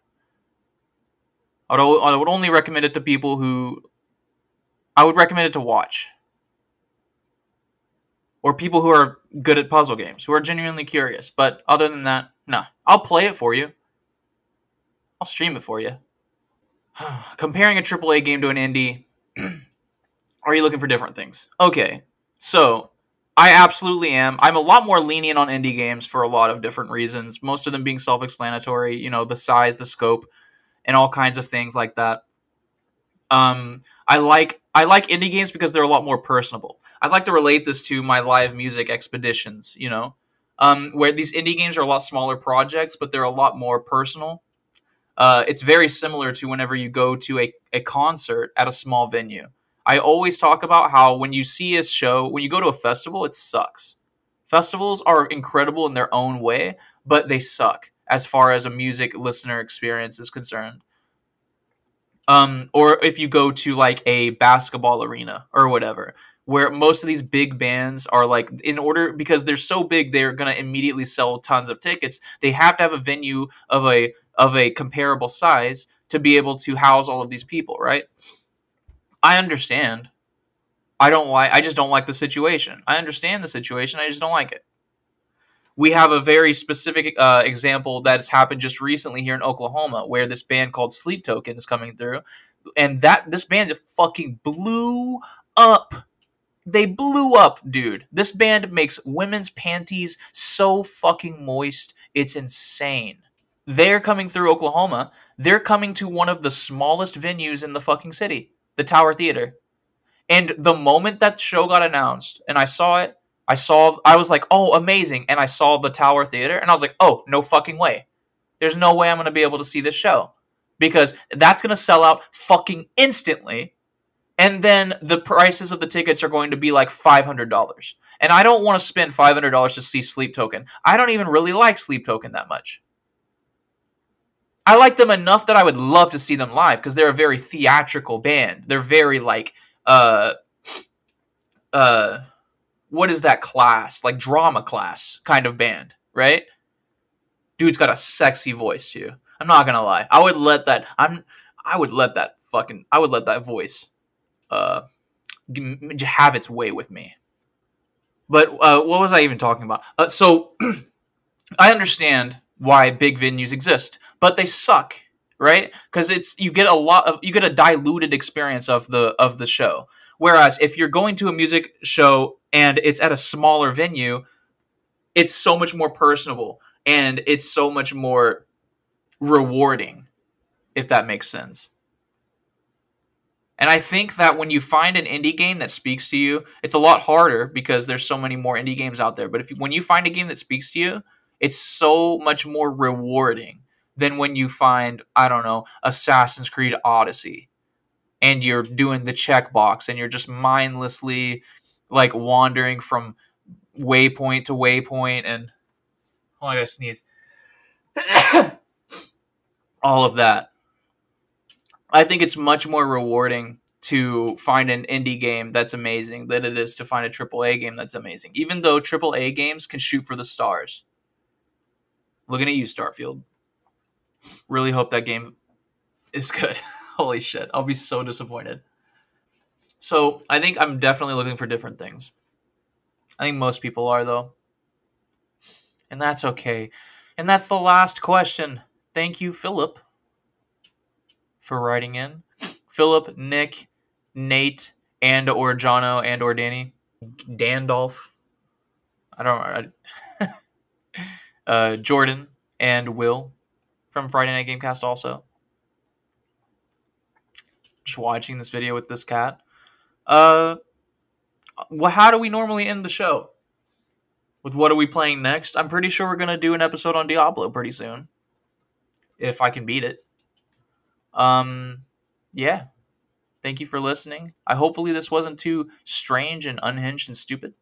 I would, I would only recommend it to people who. I would recommend it to watch. Or people who are good at puzzle games, who are genuinely curious. But other than that, no. I'll play it for you. I'll stream it for you. Comparing a AAA game to an indie, are you looking for different things? Okay, so I absolutely am. I'm a lot more lenient on indie games for a lot of different reasons, most of them being self explanatory, you know, the size, the scope, and all kinds of things like that. Um, I like I like indie games because they're a lot more personable. I'd like to relate this to my live music expeditions, you know, um, where these indie games are a lot smaller projects, but they're a lot more personal. Uh, it's very similar to whenever you go to a, a concert at a small venue. I always talk about how when you see a show, when you go to a festival, it sucks. Festivals are incredible in their own way, but they suck as far as a music listener experience is concerned. Um, or if you go to like a basketball arena or whatever, where most of these big bands are like in order because they're so big they're going to immediately sell tons of tickets. They have to have a venue of a of a comparable size to be able to house all of these people right? I understand. I don't like i just don't like the situation. I understand the situation i just don't like it we have a very specific uh, example that has happened just recently here in oklahoma where this band called sleep token is coming through and that this band fucking blew up they blew up, dude. This band makes women's panties so fucking moist. It's insane. They're coming through Oklahoma. They're coming to one of the smallest venues in the fucking city, the Tower Theater. And the moment that show got announced and I saw it, I saw, I was like, oh, amazing. And I saw the Tower Theater and I was like, oh, no fucking way. There's no way I'm going to be able to see this show because that's going to sell out fucking instantly and then the prices of the tickets are going to be like $500 and i don't want to spend $500 to see sleep token i don't even really like sleep token that much i like them enough that i would love to see them live because they're a very theatrical band they're very like uh uh what is that class like drama class kind of band right dude's got a sexy voice too i'm not gonna lie i would let that i'm i would let that fucking i would let that voice uh, have its way with me. But uh, what was I even talking about? Uh, so I understand why big venues exist, but they suck, right? Because it's you get a lot of you get a diluted experience of the of the show. Whereas if you're going to a music show and it's at a smaller venue, it's so much more personable and it's so much more rewarding, if that makes sense. And I think that when you find an indie game that speaks to you, it's a lot harder because there's so many more indie games out there. But if when you find a game that speaks to you, it's so much more rewarding than when you find I don't know Assassin's Creed Odyssey, and you're doing the checkbox and you're just mindlessly like wandering from waypoint to waypoint and oh I gotta sneeze. All of that I think it's much more rewarding to find an indie game that's amazing than it is to find a AAA game that's amazing. Even though AAA games can shoot for the stars. Looking at you, Starfield. Really hope that game is good. Holy shit. I'll be so disappointed. So I think I'm definitely looking for different things. I think most people are, though. And that's okay. And that's the last question. Thank you, Philip for writing in. Philip, Nick, Nate, and or Jono and or Danny, Dandolph. I don't know. uh, Jordan and Will from Friday Night Gamecast also. Just watching this video with this cat. Uh, well, how do we normally end the show? With what are we playing next? I'm pretty sure we're gonna do an episode on Diablo pretty soon, if I can beat it. Um, yeah. Thank you for listening. I hopefully this wasn't too strange and unhinged and stupid.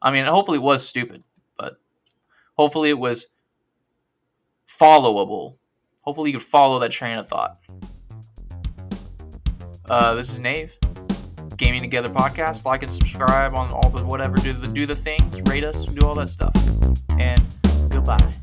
I mean, hopefully it was stupid, but hopefully it was followable. Hopefully you could follow that train of thought. Uh, this is Nave. Gaming Together podcast. Like and subscribe on all the whatever. Do the do the things. Rate us. Do all that stuff. And goodbye.